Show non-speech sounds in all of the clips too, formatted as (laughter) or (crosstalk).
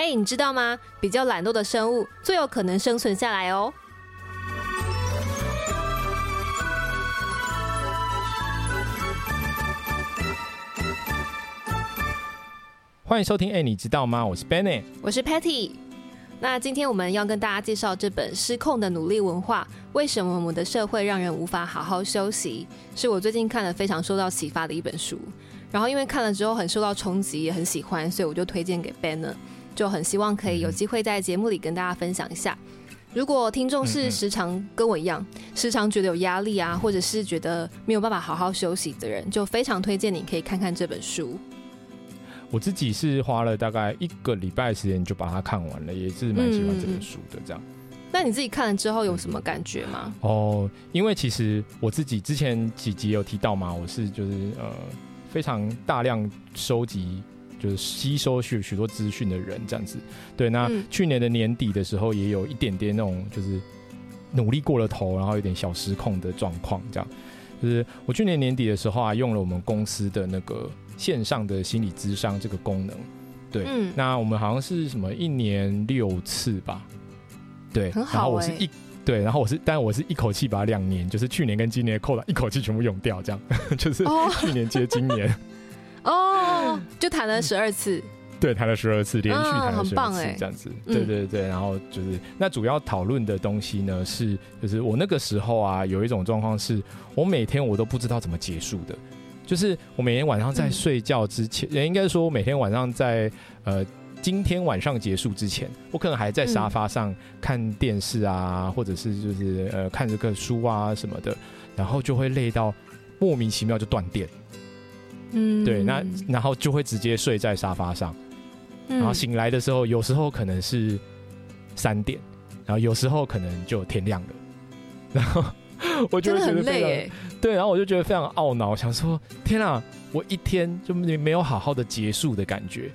哎，你知道吗？比较懒惰的生物最有可能生存下来哦。欢迎收听。哎，你知道吗？我是 Benny，我是 Patty。那今天我们要跟大家介绍这本《失控的努力文化》，为什么我们的社会让人无法好好休息？是我最近看了非常受到启发的一本书。然后因为看了之后很受到冲击，也很喜欢，所以我就推荐给 Benner。就很希望可以有机会在节目里跟大家分享一下。如果听众是时常跟我一样，时常觉得有压力啊，或者是觉得没有办法好好休息的人，就非常推荐你可以看看这本书。我自己是花了大概一个礼拜时间就把它看完了，也是蛮喜欢这本书的。这样，那你自己看了之后有什么感觉吗？哦，因为其实我自己之前几集有提到嘛，我是就是呃非常大量收集。就是吸收许许多资讯的人这样子，对。那去年的年底的时候，也有一点点那种就是努力过了头，然后有点小失控的状况。这样，就是我去年年底的时候啊，用了我们公司的那个线上的心理咨商这个功能。对，嗯那我们好像是什么一年六次吧？对，然后我是一对，然后我是，但我是一口气把两年，就是去年跟今年扣了一口气全部用掉，这样 (laughs) 就是去年接今年。哦，就谈了十二次，对，谈了十二次，连续谈了十二次，这样子，对对对。然后就是那主要讨论的东西呢，是就是我那个时候啊，有一种状况是，我每天我都不知道怎么结束的，就是我每天晚上在睡觉之前，也应该说我每天晚上在呃今天晚上结束之前，我可能还在沙发上看电视啊，或者是就是呃看这个书啊什么的，然后就会累到莫名其妙就断电。嗯，对，那然后就会直接睡在沙发上，然后醒来的时候，有时候可能是三点，然后有时候可能就天亮了，(laughs) 然后我就会觉得非常对，然后我就觉得非常懊恼，想说天啊，我一天就没没有好好的结束的感觉，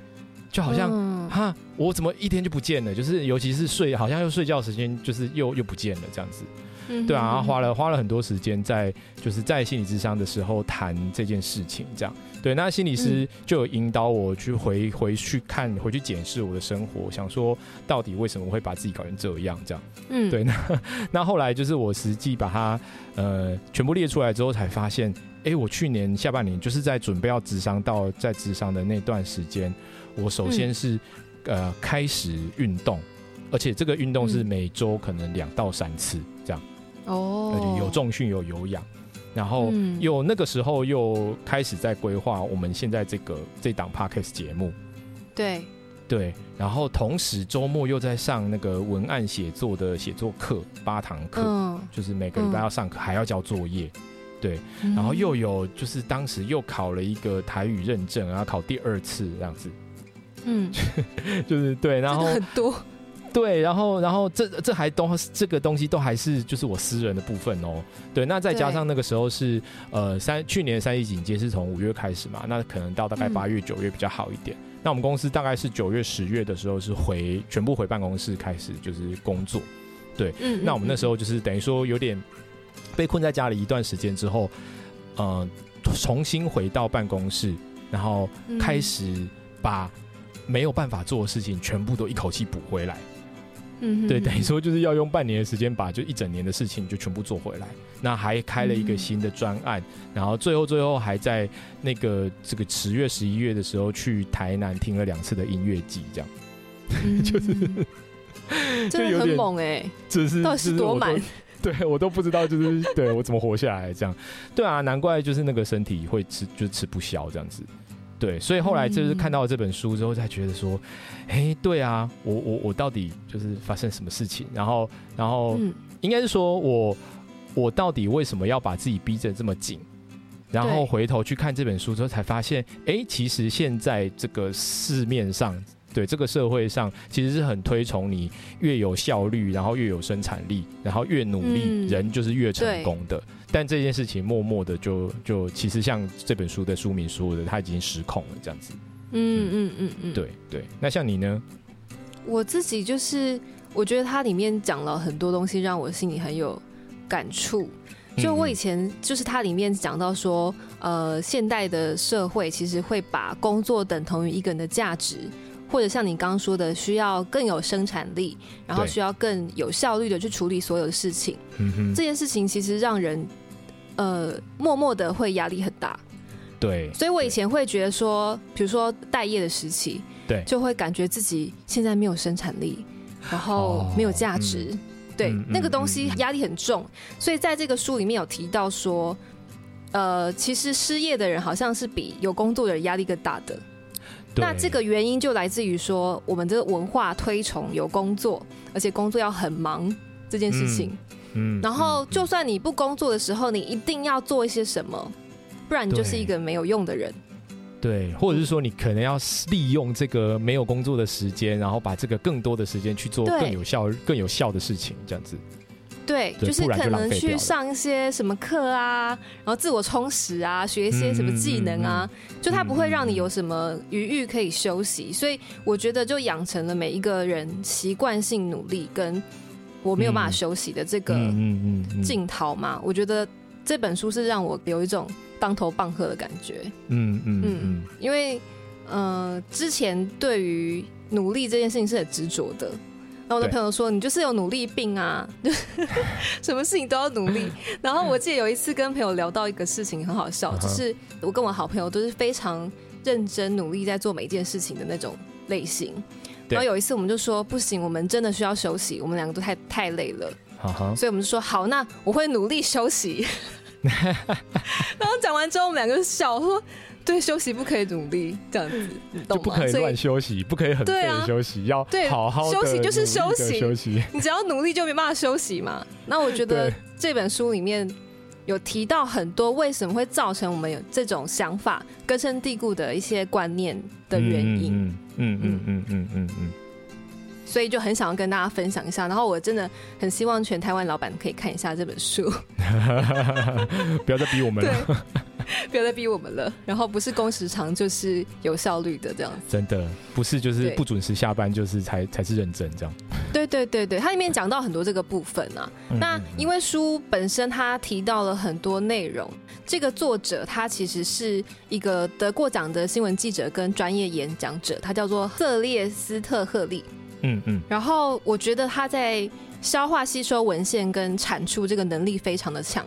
就好像哈，我怎么一天就不见了？就是尤其是睡，好像又睡觉时间就是又又不见了这样子。对啊，花了花了很多时间在就是在心理智商的时候谈这件事情，这样对。那心理师就有引导我去回回去看，回去检视我的生活，想说到底为什么会把自己搞成这样，这样。嗯，对。那那后来就是我实际把它呃全部列出来之后，才发现，哎，我去年下半年就是在准备要智商到在智商的那段时间，我首先是呃开始运动，而且这个运动是每周可能两到三次。哦，有重训有有氧，然后又那个时候又开始在规划我们现在这个这档 podcast 节目，对。对，然后同时周末又在上那个文案写作的写作课八堂课，就是每个礼拜要上课还要交作业，对，然后又有就是当时又考了一个台语认证，然后考第二次这样子，嗯，(laughs) 就是对，然后很多。对，然后，然后这这还都这个东西都还是就是我私人的部分哦。对，那再加上那个时候是呃三去年三一警戒是从五月开始嘛，那可能到大概八月九月比较好一点。那我们公司大概是九月十月的时候是回全部回办公室开始就是工作。对，嗯，那我们那时候就是等于说有点被困在家里一段时间之后，呃，重新回到办公室，然后开始把没有办法做的事情全部都一口气补回来。嗯，对，等于说就是要用半年的时间把就一整年的事情就全部做回来。那还开了一个新的专案，然后最后最后还在那个这个十月十一月的时候去台南听了两次的音乐季，这样，(laughs) 就是真的很猛哎，这是到底是多满？(laughs) 对我都不知道，就是对我怎么活下来这样。对啊，难怪就是那个身体会吃就吃不消这样子。对，所以后来就是看到这本书之后，才觉得说，哎，对啊，我我我到底就是发生什么事情？然后，然后应该是说我我到底为什么要把自己逼着这么紧？然后回头去看这本书之后，才发现，哎，其实现在这个市面上。对这个社会上，其实是很推崇你越有效率，然后越有生产力，然后越努力，人就是越成功的。但这件事情默默的就就其实像这本书的书名说的，他已经失控了这样子。嗯嗯嗯嗯，对对。那像你呢？我自己就是，我觉得它里面讲了很多东西，让我心里很有感触。就我以前就是它里面讲到说，呃，现代的社会其实会把工作等同于一个人的价值。或者像你刚刚说的，需要更有生产力，然后需要更有效率的去处理所有的事情。这件事情其实让人呃默默的会压力很大。对，所以我以前会觉得说，比如说待业的时期，对，就会感觉自己现在没有生产力，然后没有价值，对，那个东西压力很重。所以在这个书里面有提到说，呃，其实失业的人好像是比有工作的人压力更大的。那这个原因就来自于说，我们这个文化推崇有工作，而且工作要很忙这件事情。嗯，然后就算你不工作的时候，你一定要做一些什么，不然你就是一个没有用的人。对，或者是说你可能要利用这个没有工作的时间，然后把这个更多的时间去做更有效、更有效的事情，这样子。对，就是可能去上一些什么课啊，然后自我充实啊，学一些什么技能啊，就它不会让你有什么余裕可以休息，所以我觉得就养成了每一个人习惯性努力跟我没有办法休息的这个镜头嘛。我觉得这本书是让我有一种当头棒喝的感觉。嗯嗯嗯，因为呃之前对于努力这件事情是很执着的。那我的朋友说：“你就是有努力病啊，(laughs) 什么事情都要努力。(laughs) ”然后我记得有一次跟朋友聊到一个事情，很好笑，就是我跟我好朋友都是非常认真努力在做每一件事情的那种类型。然后有一次我们就说：“不行，我们真的需要休息，我们两个都太太累了。”所以我们就说：“好，那我会努力休息。” (laughs) 然后讲完之后，我们两个笑说。对，休息不可以努力这样子，就不可以乱休息，不可以很废的休息，要好好休息就是休息，休息。你只要努力就没办法休息嘛。那我觉得这本书里面有提到很多为什么会造成我们有这种想法根深蒂固的一些观念的原因。嗯嗯嗯嗯嗯嗯嗯。所以就很想要跟大家分享一下，然后我真的很希望全台湾老板可以看一下这本书。(laughs) 不要再逼我们了。(laughs) 不要再逼我们了。然后不是工时长就是有效率的这样子，真的不是就是不准时下班就是才才是认真这样。对对对对，它里面讲到很多这个部分啊。那因为书本身它提到了很多内容，这个作者他其实是一个得过奖的新闻记者跟专业演讲者，他叫做瑟列斯特赫利。嗯嗯。然后我觉得他在消化吸收文献跟产出这个能力非常的强。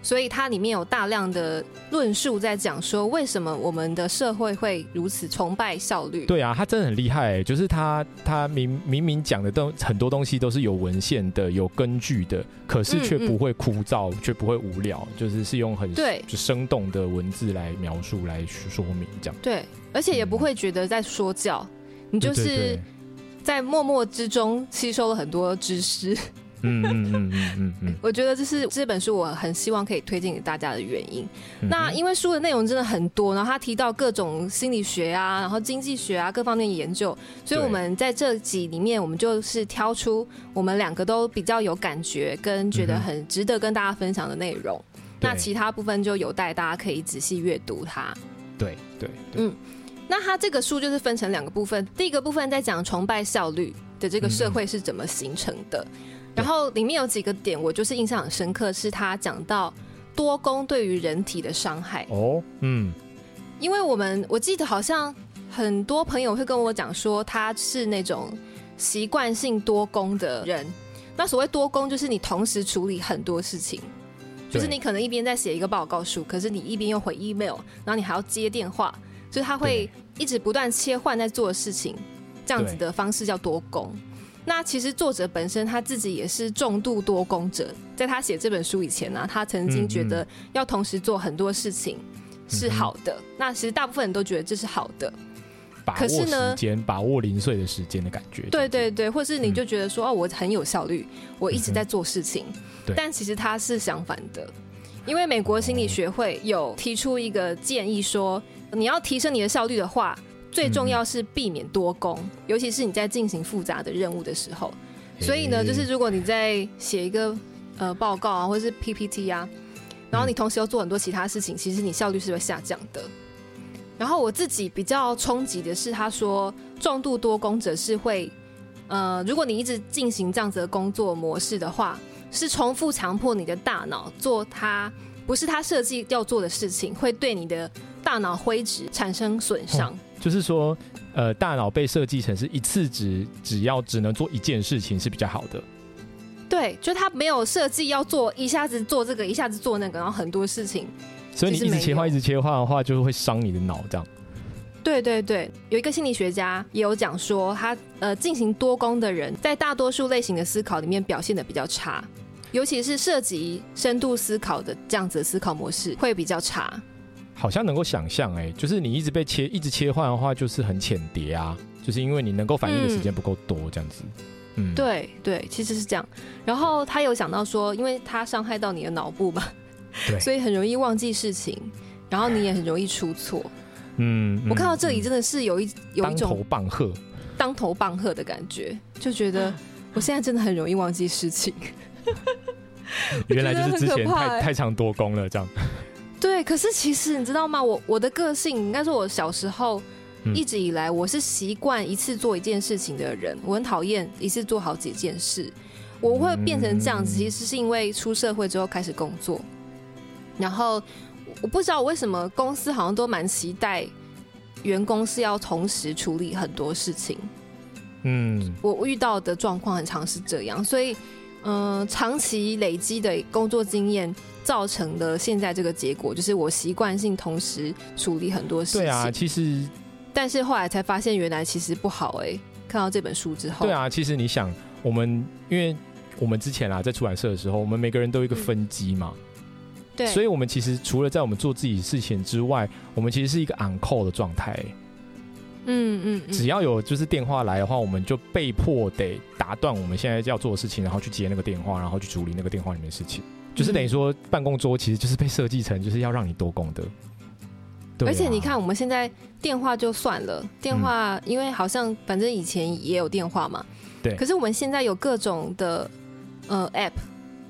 所以它里面有大量的论述在讲说，为什么我们的社会会如此崇拜效率？对啊，他真的很厉害，就是他他明明明讲的都很多东西都是有文献的、有根据的，可是却不会枯燥，却不会无聊，就是是用很对就生动的文字来描述、来说明这样。对，而且也不会觉得在说教，你就是在默默之中吸收了很多知识。嗯嗯嗯嗯嗯 (laughs) 我觉得这是这本书我很希望可以推荐给大家的原因。那因为书的内容真的很多，然后他提到各种心理学啊，然后经济学啊各方面研究，所以我们在这集里面，我们就是挑出我们两个都比较有感觉跟觉得很值得跟大家分享的内容。那其他部分就有待大家可以仔细阅读它。对对，嗯，那他这个书就是分成两个部分，第一个部分在讲崇拜效率的这个社会是怎么形成的。然后里面有几个点，我就是印象很深刻，是他讲到多功对于人体的伤害。哦，嗯，因为我们我记得好像很多朋友会跟我讲说，他是那种习惯性多功的人。那所谓多功，就是你同时处理很多事情，就是你可能一边在写一个报告书，可是你一边又回 email，然后你还要接电话，就是他会一直不断切换在做的事情，这样子的方式叫多工。那其实作者本身他自己也是重度多工者，在他写这本书以前呢，他曾经觉得要同时做很多事情是好的。那其实大部分人都觉得这是好的，把握时间，把握零碎的时间的感觉。对对对，或是你就觉得说哦，我很有效率，我一直在做事情。但其实他是相反的，因为美国心理学会有提出一个建议说，你要提升你的效率的话。最重要是避免多工，尤其是你在进行复杂的任务的时候。所以呢，就是如果你在写一个呃报告啊，或者是 PPT 啊，然后你同时又做很多其他事情，其实你效率是会下降的。然后我自己比较冲击的是，他说重度多工者是会呃，如果你一直进行这样子的工作模式的话，是重复强迫你的大脑做它不是他设计要做的事情，会对你的大脑灰质产生损伤。就是说，呃，大脑被设计成是一次只只要只能做一件事情是比较好的。对，就他没有设计要做一下子做这个，一下子做那个，然后很多事情。所以你一直切换，一直切换的话，就是会伤你的脑，这样。对对对，有一个心理学家也有讲说，他呃进行多功的人，在大多数类型的思考里面表现的比较差，尤其是涉及深度思考的这样子的思考模式会比较差。好像能够想象，哎，就是你一直被切，一直切换的话，就是很浅碟啊，就是因为你能够反应的时间不够多，这样子。嗯，对对，其实是这样。然后他有想到说，因为他伤害到你的脑部嘛，对，(laughs) 所以很容易忘记事情，然后你也很容易出错。嗯，我看到这里真的是有一有一种当头棒喝，当头棒喝的感觉，就觉得 (sighs) 我现在真的很容易忘记事情。(laughs) 原来就是之前太太常多功了，这样。对，可是其实你知道吗？我我的个性应该是，我小时候一直以来我是习惯一次做一件事情的人，我很讨厌一次做好几件事。我会变成这样子，其实是因为出社会之后开始工作，然后我不知道为什么公司好像都蛮期待员工是要同时处理很多事情。嗯，我遇到的状况很常是这样，所以嗯，长期累积的工作经验。造成的现在这个结果，就是我习惯性同时处理很多事情。对啊，其实，但是后来才发现，原来其实不好哎。看到这本书之后，对啊，其实你想，我们因为我们之前啊，在出版社的时候，我们每个人都有一个分机嘛，对，所以我们其实除了在我们做自己事情之外，我们其实是一个 on call 的状态。嗯嗯，只要有就是电话来的话，我们就被迫得打断我们现在要做的事情，然后去接那个电话，然后去处理那个电话里面的事情。就是等于说，办公桌其实就是被设计成就是要让你多功的。而且你看，我们现在电话就算了，电话因为好像反正以前也有电话嘛。对。可是我们现在有各种的呃 App，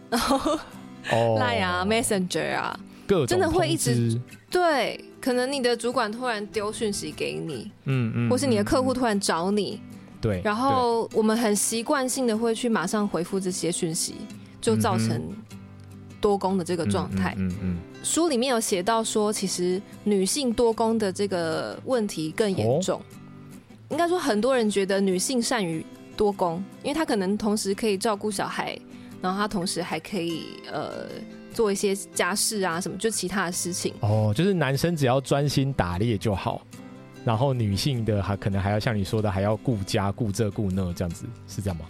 然后 (laughs) Line 啊、Messenger 啊，各真的会一直对。可能你的主管突然丢讯息给你，嗯嗯，或是你的客户突然找你，对。然后我们很习惯性的会去马上回复这些讯息，就造成。多功的这个状态，嗯嗯，书里面有写到说，其实女性多功的这个问题更严重。应该说，很多人觉得女性善于多功，因为她可能同时可以照顾小孩，然后她同时还可以呃做一些家事啊什么，就其他的事情。哦，就是男生只要专心打猎就好，然后女性的还可能还要像你说的，还要顾家、顾这、顾那，这样子是这样吗？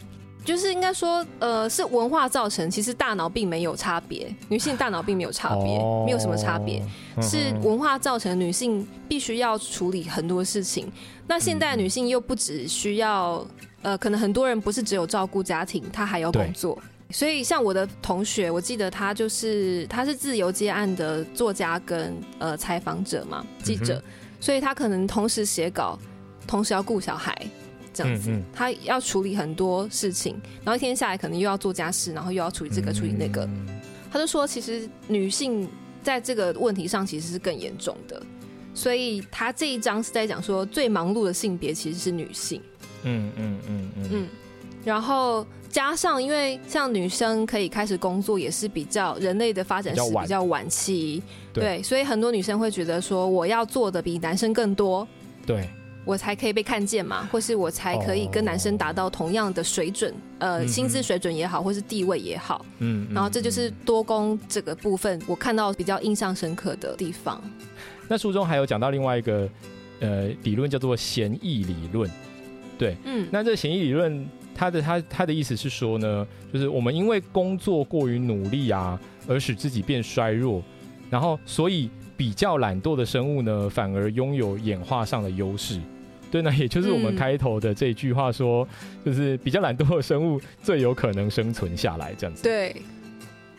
就是应该说，呃，是文化造成，其实大脑并没有差别，女性大脑并没有差别，没有什么差别，是文化造成女性必须要处理很多事情。那现代女性又不只需要，呃，可能很多人不是只有照顾家庭，她还要工作。所以像我的同学，我记得他就是他是自由接案的作家跟呃采访者嘛，记者，所以他可能同时写稿，同时要顾小孩。这样子，他要处理很多事情，然后一天下来可能又要做家事，然后又要处理这个处理那个。他就说，其实女性在这个问题上其实是更严重的，所以他这一章是在讲说，最忙碌的性别其实是女性。嗯嗯嗯嗯嗯。然后加上，因为像女生可以开始工作，也是比较人类的发展史比较晚期，对，所以很多女生会觉得说，我要做的比男生更多。对。我才可以被看见嘛，或是我才可以跟男生达到同样的水准，呃，薪资水准也好，或是地位也好，嗯，然后这就是多工这个部分，我看到比较印象深刻的地方。那书中还有讲到另外一个呃理论，叫做嫌疑理论，对，嗯，那这个协议理论，它的它它的意思是说呢，就是我们因为工作过于努力啊，而使自己变衰弱，然后所以比较懒惰的生物呢，反而拥有演化上的优势。对那，也就是我们开头的这句话说，就是比较懒惰的生物最有可能生存下来，这样子。对，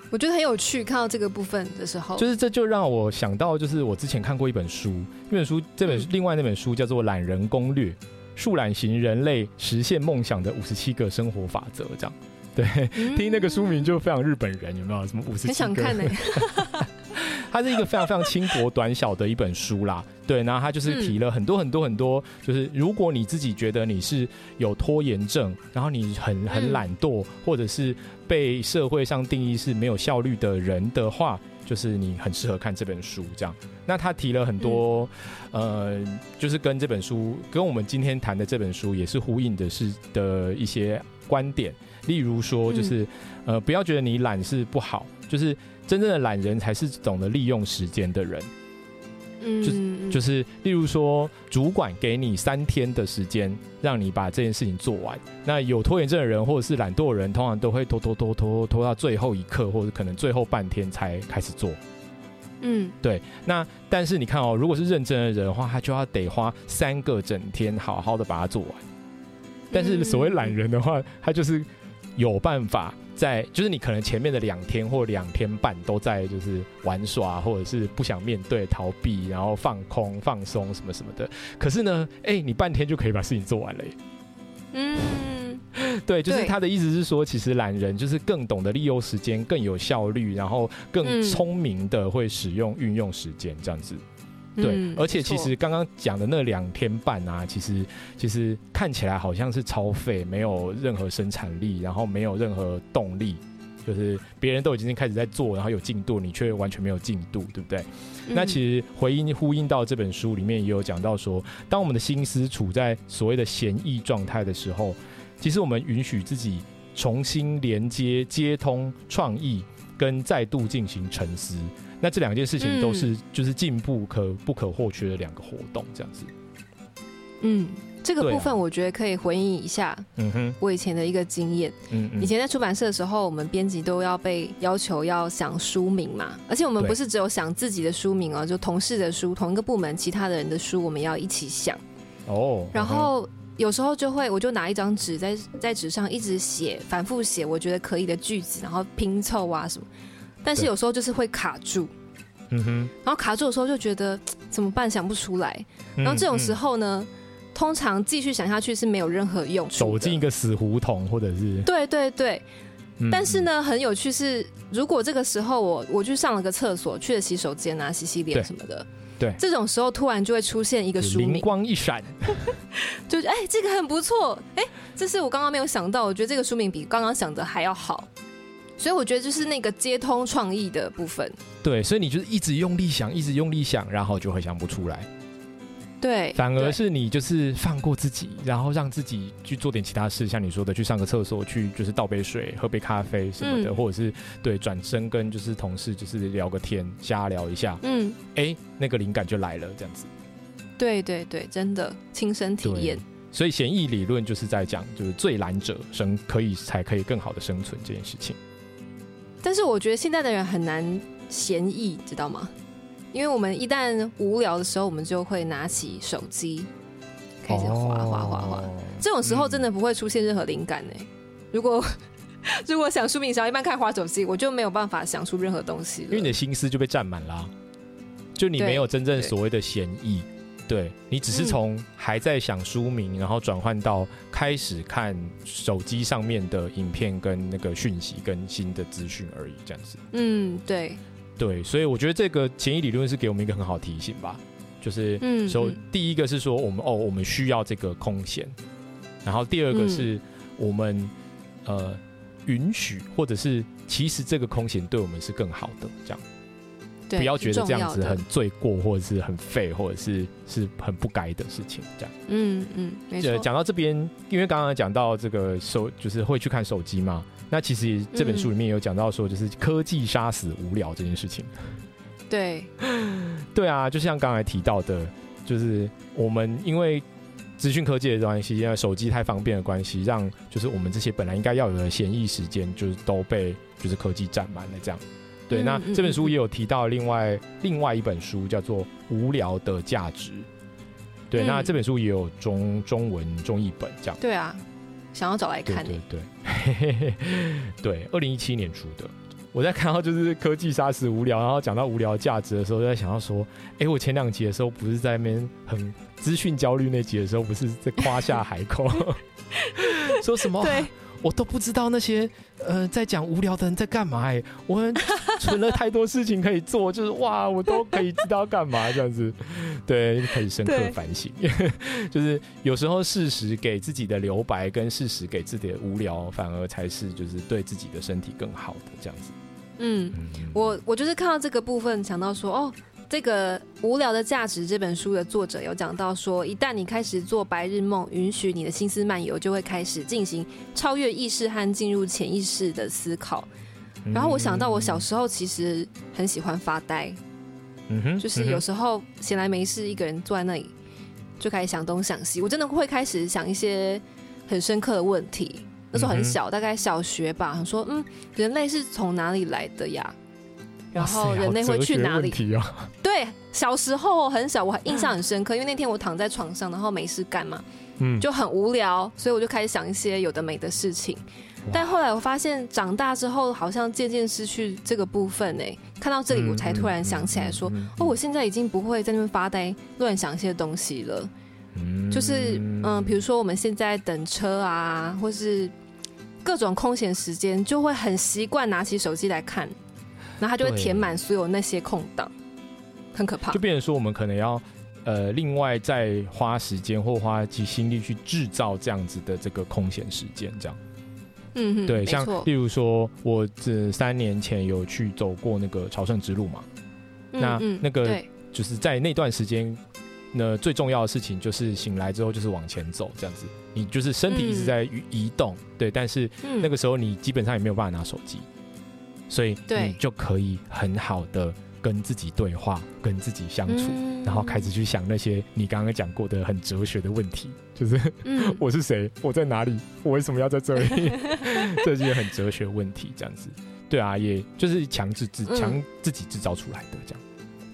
我觉得很有趣。看到这个部分的时候，就是这就让我想到，就是我之前看过一本书，一本书，这本另外那本书叫做《懒人攻略：树懒型人类实现梦想的五十七个生活法则》。这样，对，(laughs) 听那个书名就非常日本人，有没有？什么五十七？很想看呢。(laughs) (laughs) 它是一个非常非常轻薄短小的一本书啦，对，然后它就是提了很多很多很多，就是如果你自己觉得你是有拖延症，然后你很很懒惰，或者是被社会上定义是没有效率的人的话，就是你很适合看这本书。这样，那他提了很多，呃，就是跟这本书跟我们今天谈的这本书也是呼应的，是的一些观点。例如说，就是呃，不要觉得你懒是不好，就是真正的懒人才是懂得利用时间的人。嗯，就是，例如说，主管给你三天的时间，让你把这件事情做完。那有拖延症的人，或者是懒惰的人，通常都会拖拖拖拖拖到最后一刻，或者可能最后半天才开始做。嗯，对。那但是你看哦，如果是认真的人的话，他就要得花三个整天，好好的把它做完。但是所谓懒人的话，他就是有办法。在就是你可能前面的两天或两天半都在就是玩耍或者是不想面对逃避然后放空放松什么什么的，可是呢，哎，你半天就可以把事情做完了。嗯，(laughs) 对，就是他的意思是说，其实懒人就是更懂得利用时间，更有效率，然后更聪明的会使用运用时间这样子。对，而且其实刚刚讲的那两天半啊，其实其实看起来好像是超费，没有任何生产力，然后没有任何动力，就是别人都已经开始在做，然后有进度，你却完全没有进度，对不对？那其实回应呼应到这本书里面也有讲到说，当我们的心思处在所谓的闲逸状态的时候，其实我们允许自己重新连接、接通创意，跟再度进行沉思。那这两件事情都是就是进步可不可或缺的两个活动，这样子。嗯，这个部分我觉得可以回应一下。嗯哼，我以前的一个经验。嗯嗯。以前在出版社的时候，我们编辑都要被要求要想书名嘛，而且我们不是只有想自己的书名哦，就同事的书，同一个部门其他的人的书，我们要一起想。哦。然后有时候就会，我就拿一张纸在在纸上一直写，反复写，我觉得可以的句子，然后拼凑啊什么。但是有时候就是会卡住，嗯哼，然后卡住的时候就觉得 (tsk) 怎么办，想不出来。然后这种时候呢，通常继续想下去是没有任何用处，走进一个死胡同，或者是对对对。但是呢，很有趣是，如果这个时候我我去上了个厕所，去了洗手间啊，洗洗脸什么的，对，这种时候突然就会出现一个书名，灵光一闪，(laughs) 就哎，这个很不错，哎，这是我刚刚没有想到，我觉得这个书名比刚刚想的还要好。所以我觉得就是那个接通创意的部分。对，所以你就是一直用力想，一直用力想，然后就会想不出来。对，反而是你就是放过自己，然后让自己去做点其他事，像你说的，去上个厕所，去就是倒杯水，喝杯咖啡什么的，或者是对转身跟就是同事就是聊个天，瞎聊一下。嗯，哎，那个灵感就来了，这样子。对对对，真的亲身体验。所以协议理论就是在讲，就是最懒者生可以才可以更好的生存这件事情。但是我觉得现在的人很难闲逸，知道吗？因为我们一旦无聊的时候，我们就会拿起手机开始滑滑滑滑。这种时候真的不会出现任何灵感呢。如果 (laughs) 如果想书名想一般开始滑手机，我就没有办法想出任何东西，因为你的心思就被占满了，就你没有真正所谓的闲逸。对你只是从还在想书名，然后转换到开始看手机上面的影片跟那个讯息跟新的资讯而已，这样子。嗯，对，对，所以我觉得这个前移理论是给我们一个很好提醒吧，就是嗯首第一个是说我们哦，我们需要这个空闲，然后第二个是我们呃允许或者是其实这个空闲对我们是更好的这样。不要觉得这样子很罪过，或者是很废，或者是是很不该的事情。这样，嗯嗯，没错。讲到这边，因为刚刚讲到这个手，就是会去看手机嘛。那其实这本书里面有讲到说，就是科技杀死无聊这件事情。对，(laughs) 对啊，就像刚才提到的，就是我们因为资讯科技的关系，因为手机太方便的关系，让就是我们这些本来应该要有的闲逸时间，就是都被就是科技占满了，这样。对，那这本书也有提到另外另外一本书，叫做《无聊的价值》。对，那这本书也有中中文中译本，这样。对啊，想要找来看。对对 (laughs) 对，二零一七年出的。我在看到就是科技杀死无聊，然后讲到无聊价值的时候，就在想要说，哎，我前两集的时候不是在那边很资讯焦虑那集的时候，不是在夸下海口，(laughs) 说什么？对。我都不知道那些呃在讲无聊的人在干嘛哎，我们 (laughs) 存了太多事情可以做，就是哇，我都可以知道干嘛这样子，(laughs) 对，可以深刻反省，(laughs) 就是有时候事实给自己的留白跟事实给自己的无聊，反而才是就是对自己的身体更好的这样子。嗯，我我就是看到这个部分，想到说，哦，这个《无聊的价值》这本书的作者有讲到说，一旦你开始做白日梦，允许你的心思漫游，就会开始进行超越意识和进入潜意识的思考。然后我想到，我小时候其实很喜欢发呆，嗯哼，就是有时候闲来没事，一个人坐在那里，就开始想东想西。我真的会开始想一些很深刻的问题。那时候很小，大概小学吧。说，嗯，人类是从哪里来的呀？然后人类会去哪里？对，小时候很小，我还印象很 (laughs) 深刻，因为那天我躺在床上，然后没事干嘛，嗯，就很无聊，所以我就开始想一些有的没的事情。但后来我发现，长大之后好像渐渐失去这个部分诶。看到这里，我才突然想起来，说，哦，我现在已经不会在那边发呆、乱想一些东西了。就是嗯，比如说我们现在等车啊，或是各种空闲时间，就会很习惯拿起手机来看，然后它就会填满所有那些空档，很可怕。就变成说，我们可能要呃，另外再花时间或花几心力去制造这样子的这个空闲时间，这样。嗯，对，像例如说，我这三年前有去走过那个朝圣之路嘛，那那个就是在那段时间。那最重要的事情就是醒来之后就是往前走，这样子，你就是身体一直在移动，对，但是那个时候你基本上也没有办法拿手机，所以你就可以很好的跟自己对话，跟自己相处，然后开始去想那些你刚刚讲过的很哲学的问题，就是 (laughs) 我是谁，我在哪里，我为什么要在这里，(laughs) 这些很哲学问题，这样子，对啊，也就是强制自强自己制造出来的这样，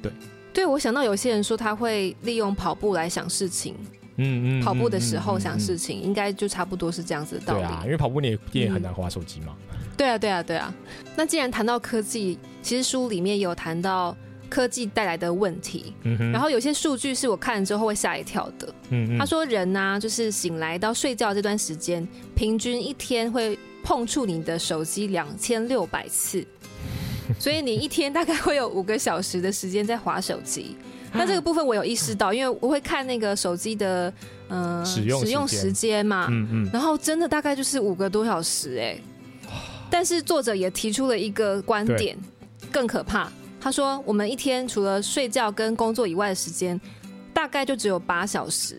对。对，我想到有些人说他会利用跑步来想事情，嗯嗯，跑步的时候想事情，应该就差不多是这样子的道理。对啊，因为跑步你也你也很难滑手机嘛。对啊，对啊，对啊。那既然谈到科技，其实书里面有谈到科技带来的问题，然后有些数据是我看了之后会吓一跳的。嗯嗯，他说人呢，就是醒来到睡觉这段时间，平均一天会碰触你的手机两千六百次。(laughs) 所以你一天大概会有五个小时的时间在划手机，那这个部分我有意识到，因为我会看那个手机的嗯使用使用时间嘛，嗯嗯，然后真的大概就是五个多小时哎，但是作者也提出了一个观点，更可怕。他说我们一天除了睡觉跟工作以外的时间，大概就只有八小时，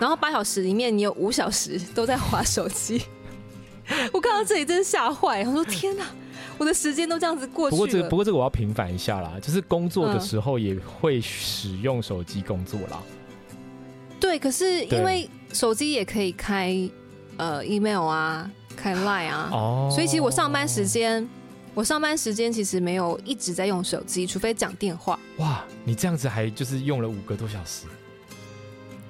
然后八小时里面你有五小时都在划手机。(laughs) 我看到这里真是吓坏，我说天哪！我的时间都这样子过去不过这个不过这个我要平反一下啦，就是工作的时候也会使用手机工作啦。对，可是因为手机也可以开呃 email 啊，开 line 啊，哦，所以其实我上班时间，我上班时间其实没有一直在用手机，除非讲电话。哇，你这样子还就是用了五个多小时。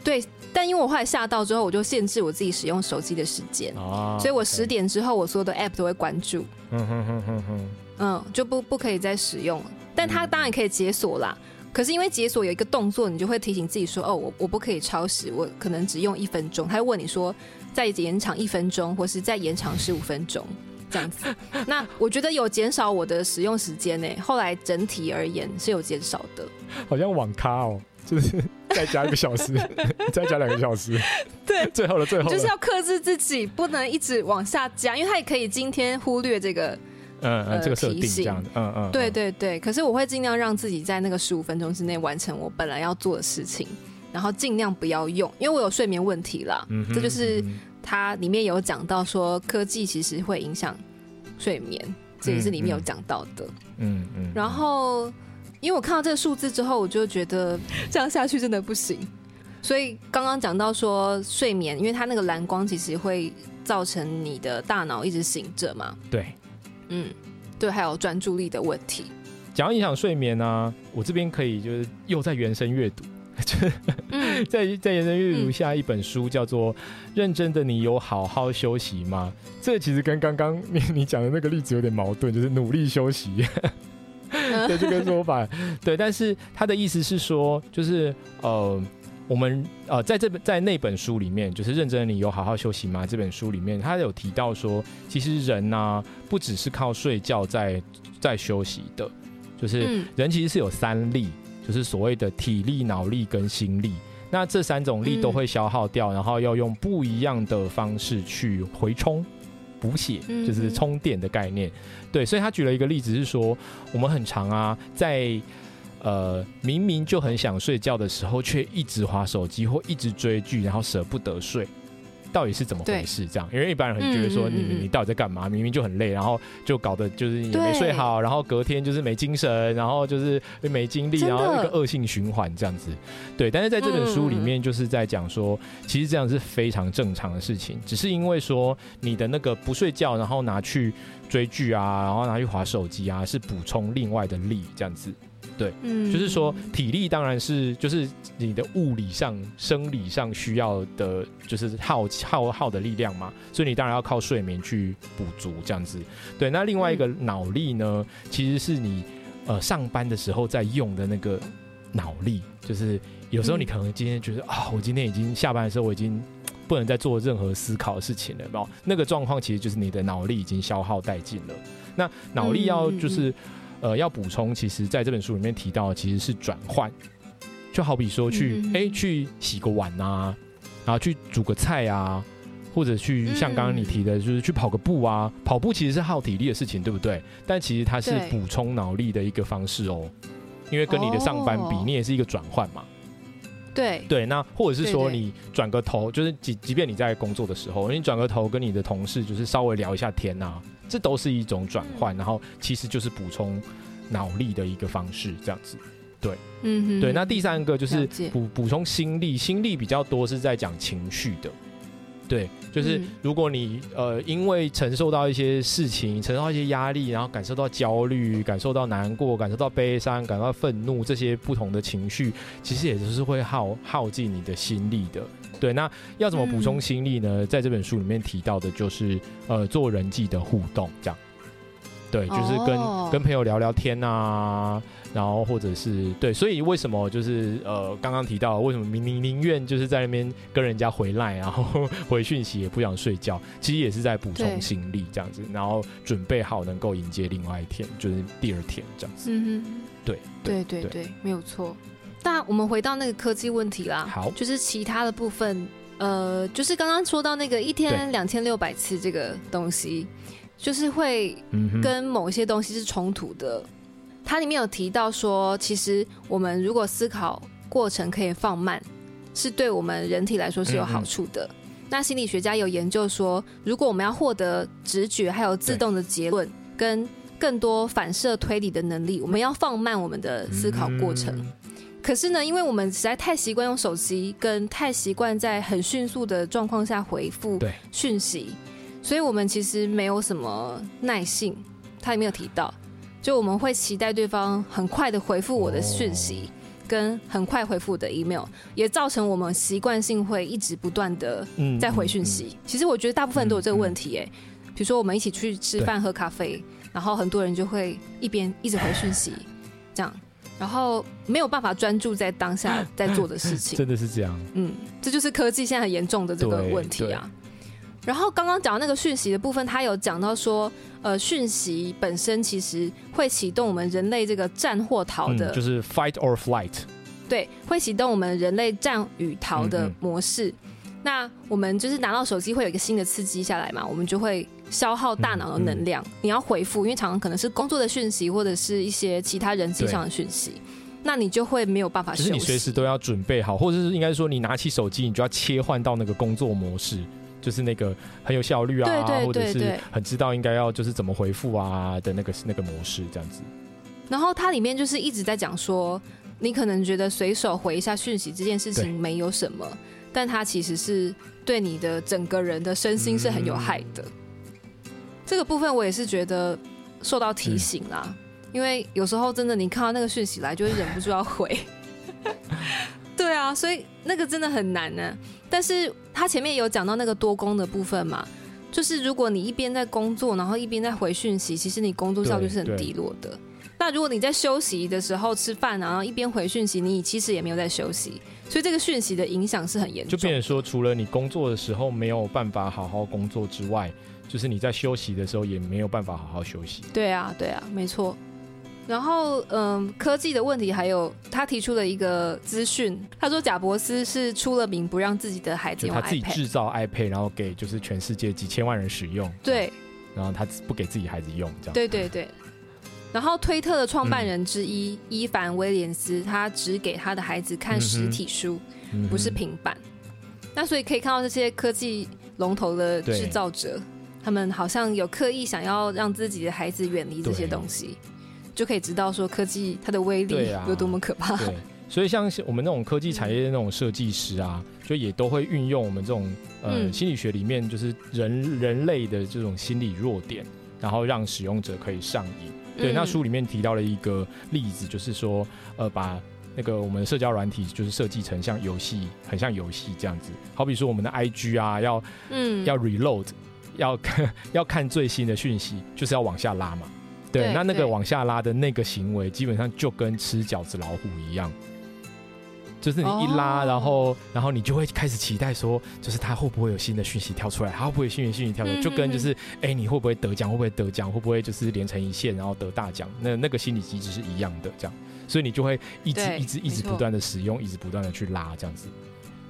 对。但因为我后来下到之后，我就限制我自己使用手机的时间，所以我十点之后，我所有的 app 都会关注，嗯哼哼哼哼，嗯，就不不可以再使用了。但它当然可以解锁啦，可是因为解锁有一个动作，你就会提醒自己说，哦，我我不可以超时，我可能只用一分钟。他会问你说，再延长一分钟，或是再延长十五分钟这样子。(laughs) 那我觉得有减少我的使用时间呢。后来整体而言是有减少的，好像网咖哦。就是再加一个小时，(laughs) 再加两个小时，对，最后的最后，就是要克制自己，不能一直往下加，因为他也可以今天忽略这个，嗯嗯，这个提醒，嗯嗯，对对对。可是我会尽量让自己在那个十五分钟之内完成我本来要做的事情，然后尽量不要用，因为我有睡眠问题啦。嗯，这就是它里面有讲到说科技其实会影响睡眠，这也是里面有讲到的。嗯嗯，然后。因为我看到这个数字之后，我就觉得这样下去真的不行。所以刚刚讲到说睡眠，因为它那个蓝光其实会造成你的大脑一直醒着嘛。对，嗯，对，还有专注力的问题。讲到影响睡眠呢，我这边可以就是又在原声阅读，(laughs) 在在原声阅读下一本书叫做《认真的你有好好休息吗》？这其实跟刚刚你你讲的那个例子有点矛盾，就是努力休息。(laughs) 对这个说法，对，但是他的意思是说，就是呃，我们呃，在这本在那本书里面，就是认真的你有好好休息吗？这本书里面，他有提到说，其实人呢，不只是靠睡觉在在休息的，就是人其实是有三力，就是所谓的体力、脑力跟心力。那这三种力都会消耗掉，然后要用不一样的方式去回充。补血，就是充电的概念。对，所以他举了一个例子是说，我们很长啊，在呃明明就很想睡觉的时候，却一直划手机或一直追剧，然后舍不得睡。到底是怎么回事？这样，因为一般人很觉得说，你你到底在干嘛？明明就很累，然后就搞得就是也没睡好，然后隔天就是没精神，然后就是没精力，然后一个恶性循环这样子。对，但是在这本书里面，就是在讲说，其实这样是非常正常的事情，只是因为说你的那个不睡觉，然后拿去追剧啊，然后拿去划手机啊，是补充另外的力这样子。对，嗯，就是说体力当然是就是你的物理上、生理上需要的，就是耗耗耗的力量嘛，所以你当然要靠睡眠去补足这样子。对，那另外一个脑力呢，其实是你呃上班的时候在用的那个脑力，就是有时候你可能今天觉得啊，我今天已经下班的时候我已经不能再做任何思考的事情了，哦，那个状况其实就是你的脑力已经消耗殆尽了。那脑力要就是。呃，要补充，其实在这本书里面提到，其实是转换，就好比说去哎去洗个碗啊，然后去煮个菜啊，或者去像刚刚你提的，就是去跑个步啊，跑步其实是耗体力的事情，对不对？但其实它是补充脑力的一个方式哦，因为跟你的上班比，你也是一个转换嘛。对对，那或者是说你转个头，就是即即便你在工作的时候，你转个头跟你的同事就是稍微聊一下天呐。这都是一种转换，然后其实就是补充脑力的一个方式，这样子，对，嗯，对。那第三个就是补补充心力，心力比较多是在讲情绪的，对，就是如果你呃因为承受到一些事情，承受到一些压力，然后感受到焦虑，感受到难过，感受到悲伤，感到愤怒这些不同的情绪，其实也就是会耗耗尽你的心力的。对，那要怎么补充心力呢？在这本书里面提到的就是，呃，做人际的互动，这样。对，就是跟跟朋友聊聊天啊，然后或者是对，所以为什么就是呃，刚刚提到为什么明明宁愿就是在那边跟人家回来，然后 (laughs) 回讯息也不想睡觉，其实也是在补充心力这样子，然后准备好能够迎接另外一天，就是第二天这样子。嗯哼，对对对对，没有错。那我们回到那个科技问题啦，好，就是其他的部分，呃，就是刚刚说到那个一天两千六百次这个东西，就是会跟某一些东西是冲突的。它里面有提到说，其实我们如果思考过程可以放慢，是对我们人体来说是有好处的。那心理学家有研究说，如果我们要获得直觉还有自动的结论，跟更多反射推理的能力，我们要放慢我们的思考过程。可是呢，因为我们实在太习惯用手机，跟太习惯在很迅速的状况下回复讯息，所以我们其实没有什么耐性。他也没有提到，就我们会期待对方很快的回复我的讯息，跟很快回复的 email，也造成我们习惯性会一直不断的在回讯息。其实我觉得大部分人都有这个问题，哎，比如说我们一起去吃饭喝咖啡，然后很多人就会一边一直回讯息，(laughs) 这样。然后没有办法专注在当下在做的事情，(laughs) 真的是这样。嗯，这就是科技现在很严重的这个问题啊。然后刚刚讲那个讯息的部分，他有讲到说，呃，讯息本身其实会启动我们人类这个战或逃的，就是 fight or flight。对，会启动我们人类战与逃的模式。那我们就是拿到手机会有一个新的刺激下来嘛，我们就会消耗大脑的能量。你要回复，因为常常可能是工作的讯息或者是一些其他人际上的讯息，那你就会没有办法。就是你随时都要准备好，或者是应该说你拿起手机，你就要切换到那个工作模式，就是那个很有效率啊，或者是很知道应该要就是怎么回复啊的那个那个模式这样子。然后它里面就是一直在讲说，你可能觉得随手回一下讯息这件事情没有什么。但它其实是对你的整个人的身心是很有害的。这个部分我也是觉得受到提醒啦，因为有时候真的你看到那个讯息来，就会忍不住要回。(laughs) 对啊，所以那个真的很难呢。但是他前面有讲到那个多工的部分嘛，就是如果你一边在工作，然后一边在回讯息，其实你工作效率是很低落的。那如果你在休息的时候吃饭，然后一边回讯息，你其实也没有在休息，所以这个讯息的影响是很严重。就变成说，除了你工作的时候没有办法好好工作之外，就是你在休息的时候也没有办法好好休息。对啊，对啊，没错。然后，嗯，科技的问题还有他提出了一个资讯，他说贾伯斯是出了名不让自己的孩子用 iPad，他自己制造 iPad，然后给就是全世界几千万人使用。对，然后他不给自己孩子用，这样。对对对。然后推特的创办人之一伊凡威廉斯，他只给他的孩子看实体书，不是平板。那所以可以看到这些科技龙头的制造者，他们好像有刻意想要让自己的孩子远离这些东西。就可以知道说科技它的威力有多么可怕。对，所以像我们那种科技产业的那种设计师啊，就也都会运用我们这种呃心理学里面就是人人类的这种心理弱点，然后让使用者可以上瘾。对，那书里面提到了一个例子，就是说呃把那个我们的社交软体就是设计成像游戏，很像游戏这样子。好比说我们的 IG 啊，要嗯要 reload，要看 (laughs) 要看最新的讯息，就是要往下拉嘛。对，那那个往下拉的那个行为，基本上就跟吃饺子老虎一样，就是你一拉，然后然后你就会开始期待说，就是它会不会有新的讯息跳出来，他会不会新的讯息跳出来，就跟就是哎，你会不会得奖，会不会得奖，会不会就是连成一线，然后得大奖，那那个心理机制是一样的，这样，所以你就会一直一直一直不断的使用，一直不断的去拉这样子。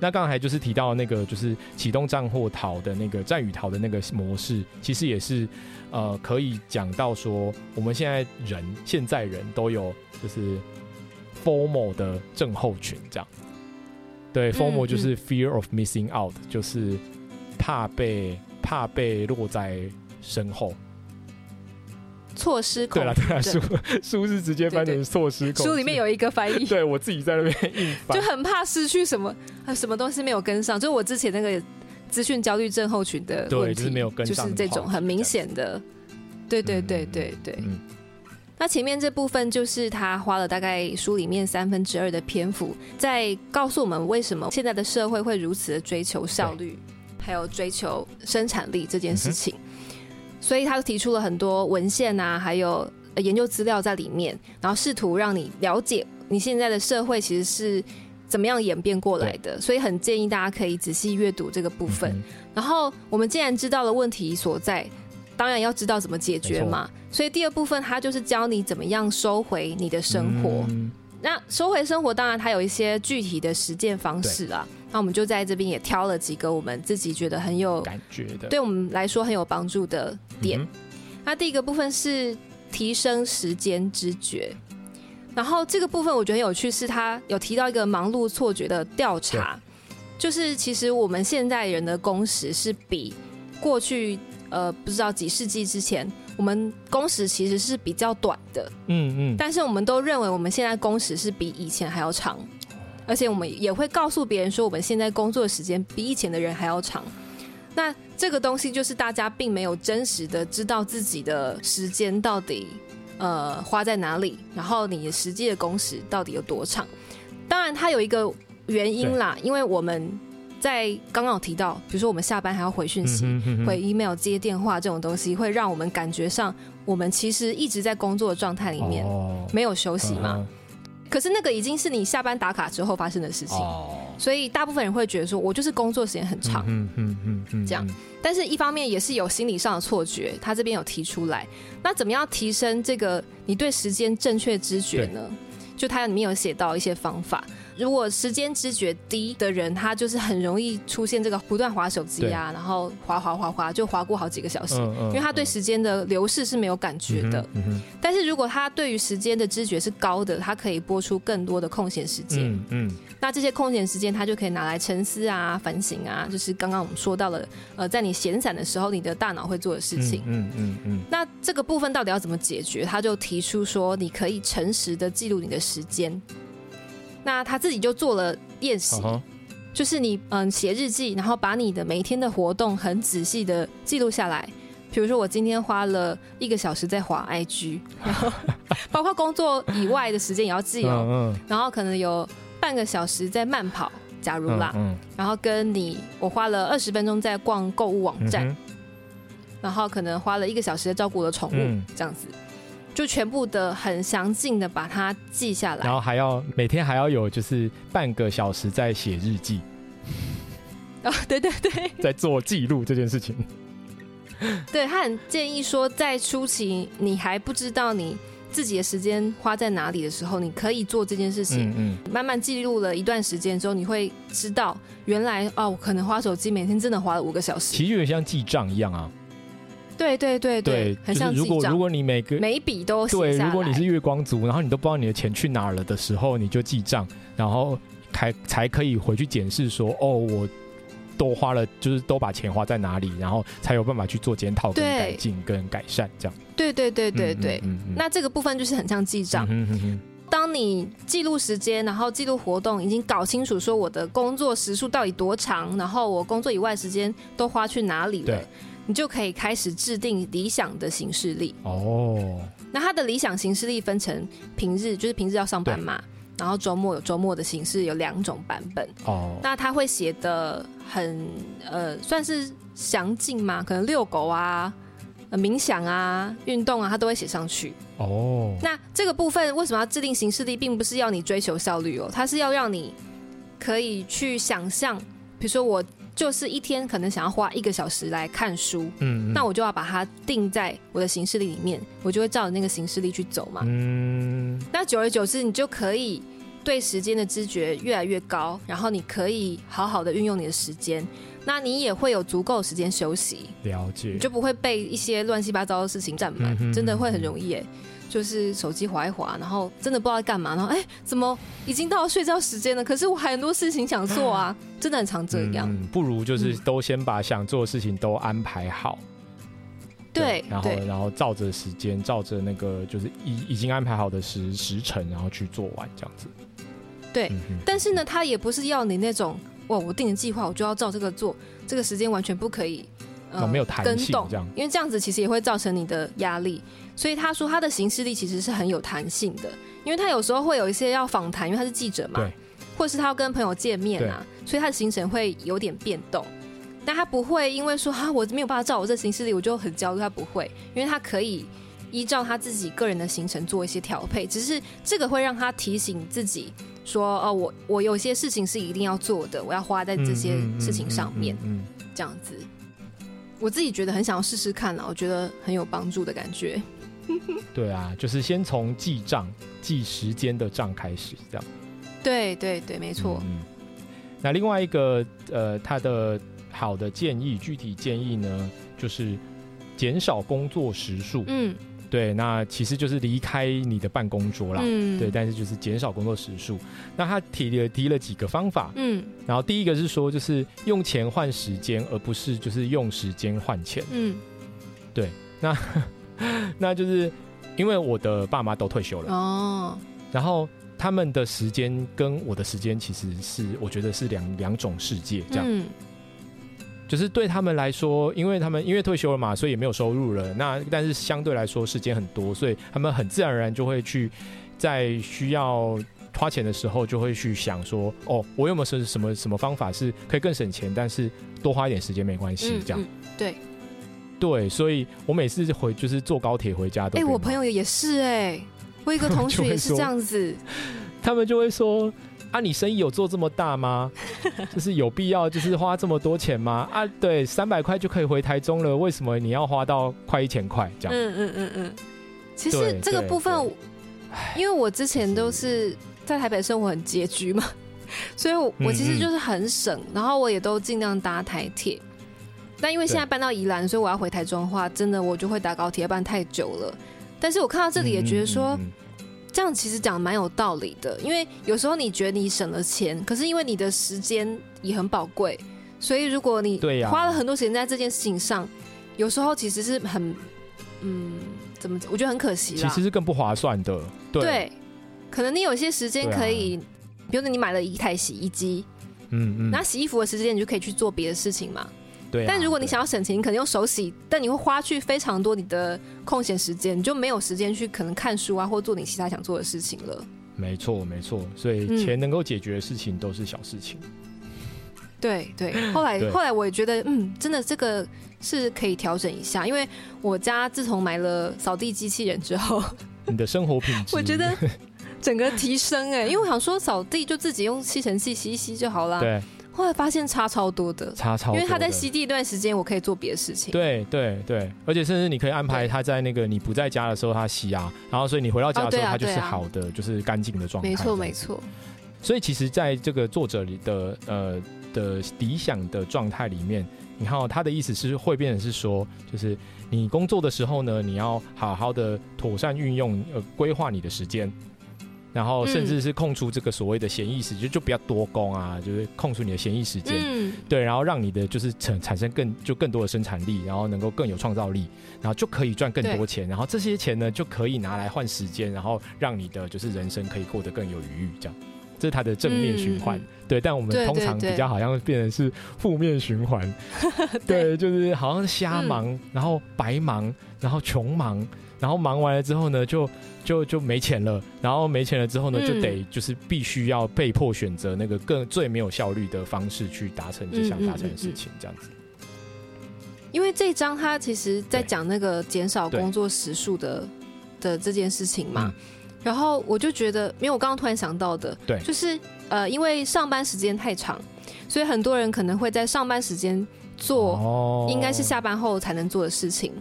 那刚才就是提到那个就是启动战或逃的那个战与逃的那个模式，其实也是。呃，可以讲到说，我们现在人现在人都有就是 formal 的症候群，这样。对，formal 就是 fear of missing out，就是怕被怕被落在身后。错失恐对了，对了，书 (laughs) 书是直接翻成错失恐。书里面有一个翻译，对我自己在那边硬翻，就很怕失去什么，什么东西没有跟上，就是我之前那个。资讯焦虑症候群的问题，就是这种很明显的，对对对对对。那前面这部分就是他花了大概书里面三分之二的篇幅，在告诉我们为什么现在的社会会如此的追求效率，还有追求生产力这件事情。所以他提出了很多文献啊，还有研究资料在里面，然后试图让你了解你现在的社会其实是。怎么样演变过来的？所以很建议大家可以仔细阅读这个部分。然后我们既然知道了问题所在，当然要知道怎么解决嘛。所以第二部分它就是教你怎么样收回你的生活。那收回生活，当然它有一些具体的实践方式啊。那我们就在这边也挑了几个我们自己觉得很有感觉的，对我们来说很有帮助的点。那第一个部分是提升时间知觉。然后这个部分我觉得很有趣，是他有提到一个忙碌错觉的调查，就是其实我们现在人的工时是比过去呃不知道几世纪之前，我们工时其实是比较短的，嗯嗯，但是我们都认为我们现在工时是比以前还要长，而且我们也会告诉别人说我们现在工作的时间比以前的人还要长，那这个东西就是大家并没有真实的知道自己的时间到底。呃，花在哪里？然后你实际的工时到底有多长？当然，它有一个原因啦，因为我们在刚刚有提到，比如说我们下班还要回讯息、回 email、接电话这种东西，会让我们感觉上我们其实一直在工作的状态里面，没有休息嘛。可是那个已经是你下班打卡之后发生的事情，所以大部分人会觉得说，我就是工作时间很长，嗯嗯嗯这样。但是一方面也是有心理上的错觉，他这边有提出来。那怎么样提升这个你对时间正确知觉呢？就他里面有写到一些方法。如果时间知觉低的人，他就是很容易出现这个不断划手机啊，然后划划划划就划过好几个小时，因为他对时间的流逝是没有感觉的。但是如果他对于时间的知觉是高的，他可以播出更多的空闲时间。嗯，那这些空闲时间他就可以拿来沉思啊、反省啊，就是刚刚我们说到了，呃，在你闲散的时候，你的大脑会做的事情。嗯嗯嗯。那这个部分到底要怎么解决？他就提出说，你可以诚实的记录你的时间。那他自己就做了练习，就是你嗯写日记，然后把你的每一天的活动很仔细的记录下来。比如说我今天花了一个小时在滑 IG，(laughs) 然后包括工作以外的时间也要记哦。然后可能有半个小时在慢跑，假如啦，然后跟你我花了二十分钟在逛购物网站，然后可能花了一个小时在照顾我的宠物，这样子。就全部的很详尽的把它记下来，然后还要每天还要有就是半个小时在写日记，啊，(laughs) 对对对，在做记录这件事情。对他很建议说，在初期你还不知道你自己的时间花在哪里的时候，你可以做这件事情。嗯嗯。慢慢记录了一段时间之后，你会知道原来哦，我可能花手机每天真的花了五个小时。其实有点像记账一样啊。对对对对，很像如果如果你每个每一笔都对，如果你是月光族，然后你都不知道你的钱去哪儿了的时候，你就记账，然后才才可以回去检视说，哦，我都花了，就是都把钱花在哪里，然后才有办法去做检讨、跟改进、跟改善这样。对对对对对，那这个部分就是很像记账。当你记录时间，然后记录活动，已经搞清楚说我的工作时数到底多长，然后我工作以外时间都花去哪里了。你就可以开始制定理想的行事历哦。那他的理想行事历分成平日，就是平日要上班嘛，然后周末有周末的形式，有两种版本哦。那他会写的很呃，算是详尽嘛？可能遛狗啊、冥想啊、运动啊，他都会写上去哦。那这个部分为什么要制定形式力，并不是要你追求效率哦，它是要让你可以去想象，比如说我。就是一天可能想要花一个小时来看书，嗯，那我就要把它定在我的行事历里面，我就会照着那个行事历去走嘛，嗯，那久而久之，你就可以对时间的知觉越来越高，然后你可以好好的运用你的时间，那你也会有足够时间休息，了解，你就不会被一些乱七八糟的事情占满，真的会很容易诶。就是手机划一划，然后真的不知道干嘛，然后哎，怎么已经到了睡觉时间了？可是我还很多事情想做啊，真的很常这样。不如就是都先把想做的事情都安排好，对，然后然后照着时间，照着那个就是已已经安排好的时时辰，然后去做完这样子。对，但是呢，他也不是要你那种哇，我定的计划我就要照这个做，这个时间完全不可以。哦，没有弹性这样，因为这样子其实也会造成你的压力。所以他说他的行事力其实是很有弹性的，因为他有时候会有一些要访谈，因为他是记者嘛，或是他要跟朋友见面啊，所以他的行程会有点变动。但他不会因为说啊我没有办法照我这行事力，我就很焦虑。他不会，因为他可以依照他自己个人的行程做一些调配。只是这个会让他提醒自己说，哦，我我有些事情是一定要做的，我要花在这些事情上面，嗯这样子。我自己觉得很想要试试看啊，我觉得很有帮助的感觉。(laughs) 对啊，就是先从记账、记时间的账开始，这样。对对对，没错。嗯。那另外一个呃，他的好的建议，具体建议呢，就是减少工作时数。嗯。对，那其实就是离开你的办公桌啦。嗯，对，但是就是减少工作时数。那他提了提了几个方法。嗯，然后第一个是说，就是用钱换时间，而不是就是用时间换钱。嗯，对，那那就是因为我的爸妈都退休了哦，然后他们的时间跟我的时间其实是我觉得是两两种世界这样。就是对他们来说，因为他们因为退休了嘛，所以也没有收入了。那但是相对来说时间很多，所以他们很自然而然就会去在需要花钱的时候，就会去想说：哦，我有没有什什么什么方法是可以更省钱，但是多花一点时间没关系？这样对对，所以我每次回就是坐高铁回家都哎，我朋友也是哎，我一个同学也是这样子，(laughs) 他们就会说。啊，你生意有做这么大吗？(laughs) 就是有必要，就是花这么多钱吗？啊，对，三百块就可以回台中了，为什么你要花到快一千块这样？嗯嗯嗯嗯。其实这个部分，因为我之前都是在台北生活很拮据嘛，(laughs) 所以我我其实就是很省，然后我也都尽量搭台铁。但因为现在搬到宜兰，所以我要回台中的话，真的我就会搭高铁，不然太久了。但是我看到这里也觉得说。这样其实讲蛮有道理的，因为有时候你觉得你省了钱，可是因为你的时间也很宝贵，所以如果你花了很多时间在这件事情上，有时候其实是很，嗯，怎么我觉得很可惜。其实是更不划算的。对，可能你有些时间可以，比如说你买了一台洗衣机，嗯嗯，那洗衣服的时间你就可以去做别的事情嘛。但如果你想要省钱，你可能用手洗，但你会花去非常多你的空闲时间，你就没有时间去可能看书啊，或做你其他想做的事情了。没错，没错，所以钱能够解决的事情都是小事情。对对，后来后来我也觉得，嗯，真的这个是可以调整一下，因为我家自从买了扫地机器人之后，你的生活品质，我觉得 (laughs) 整个提升哎，因为我想说扫地就自己用吸尘器吸一吸就好了。对。后来发现差超多的，差超多，因为他在吸地一段时间，我可以做别的事情。对对对，而且甚至你可以安排他在那个你不在家的时候他吸啊，然后所以你回到家的时候他就是好的，就是干净的状态。没错没错。所以其实在这个作者里的呃的理想的状态里面，你看他的意思是会变成是说，就是你工作的时候呢，你要好好的妥善运用呃规划你的时间。然后甚至是空出这个所谓的闲意时间，就就不要多工啊，就是空出你的闲意时间，对，然后让你的就是产产生更就更多的生产力，然后能够更有创造力，然后就可以赚更多钱，然后这些钱呢就可以拿来换时间，然后让你的就是人生可以过得更有余裕，这样，这是它的正面循环，对。但我们通常比较好像变成是负面循环，(laughs) 对，就是好像瞎忙，然后白忙，然后穷忙。然后忙完了之后呢，就就就没钱了。然后没钱了之后呢，就得就是必须要被迫选择那个更最没有效率的方式去达成你想达成的事情，这样子。因为这章他其实在讲那个减少工作时数的的这件事情嘛。然后我就觉得，因为我刚刚突然想到的，对，就是呃，因为上班时间太长，所以很多人可能会在上班时间做应该是下班后才能做的事情。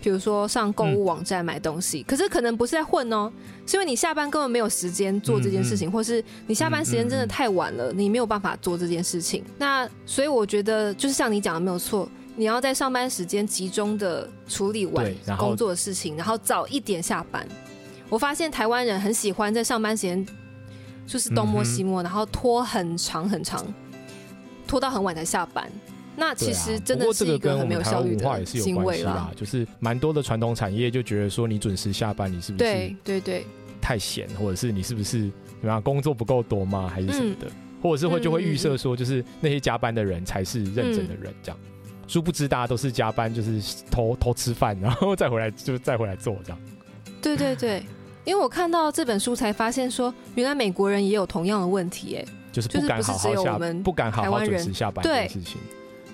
比如说上购物网站买东西，可是可能不是在混哦，是因为你下班根本没有时间做这件事情，或是你下班时间真的太晚了，你没有办法做这件事情。那所以我觉得就是像你讲的没有错，你要在上班时间集中的处理完工作的事情，然后早一点下班。我发现台湾人很喜欢在上班时间就是东摸西摸，然后拖很长很长，拖到很晚才下班。那其实真的是一个很没有效率的行为啦，就是蛮多的传统产业就觉得说你准时下班，你是不是对对对太闲，或者是你是不是怎么样工作不够多吗？还是什么的？或者是会就会预设说，就是那些加班的人才是认真的人，这样。殊不知大家都是加班，就是偷偷吃饭，然后 (laughs) 再回来就再回来做这样。对对对，因为我看到这本书才发现说，原来美国人也有同样的问题，哎，就是不敢好好下班，不敢好好准时下班这件事情。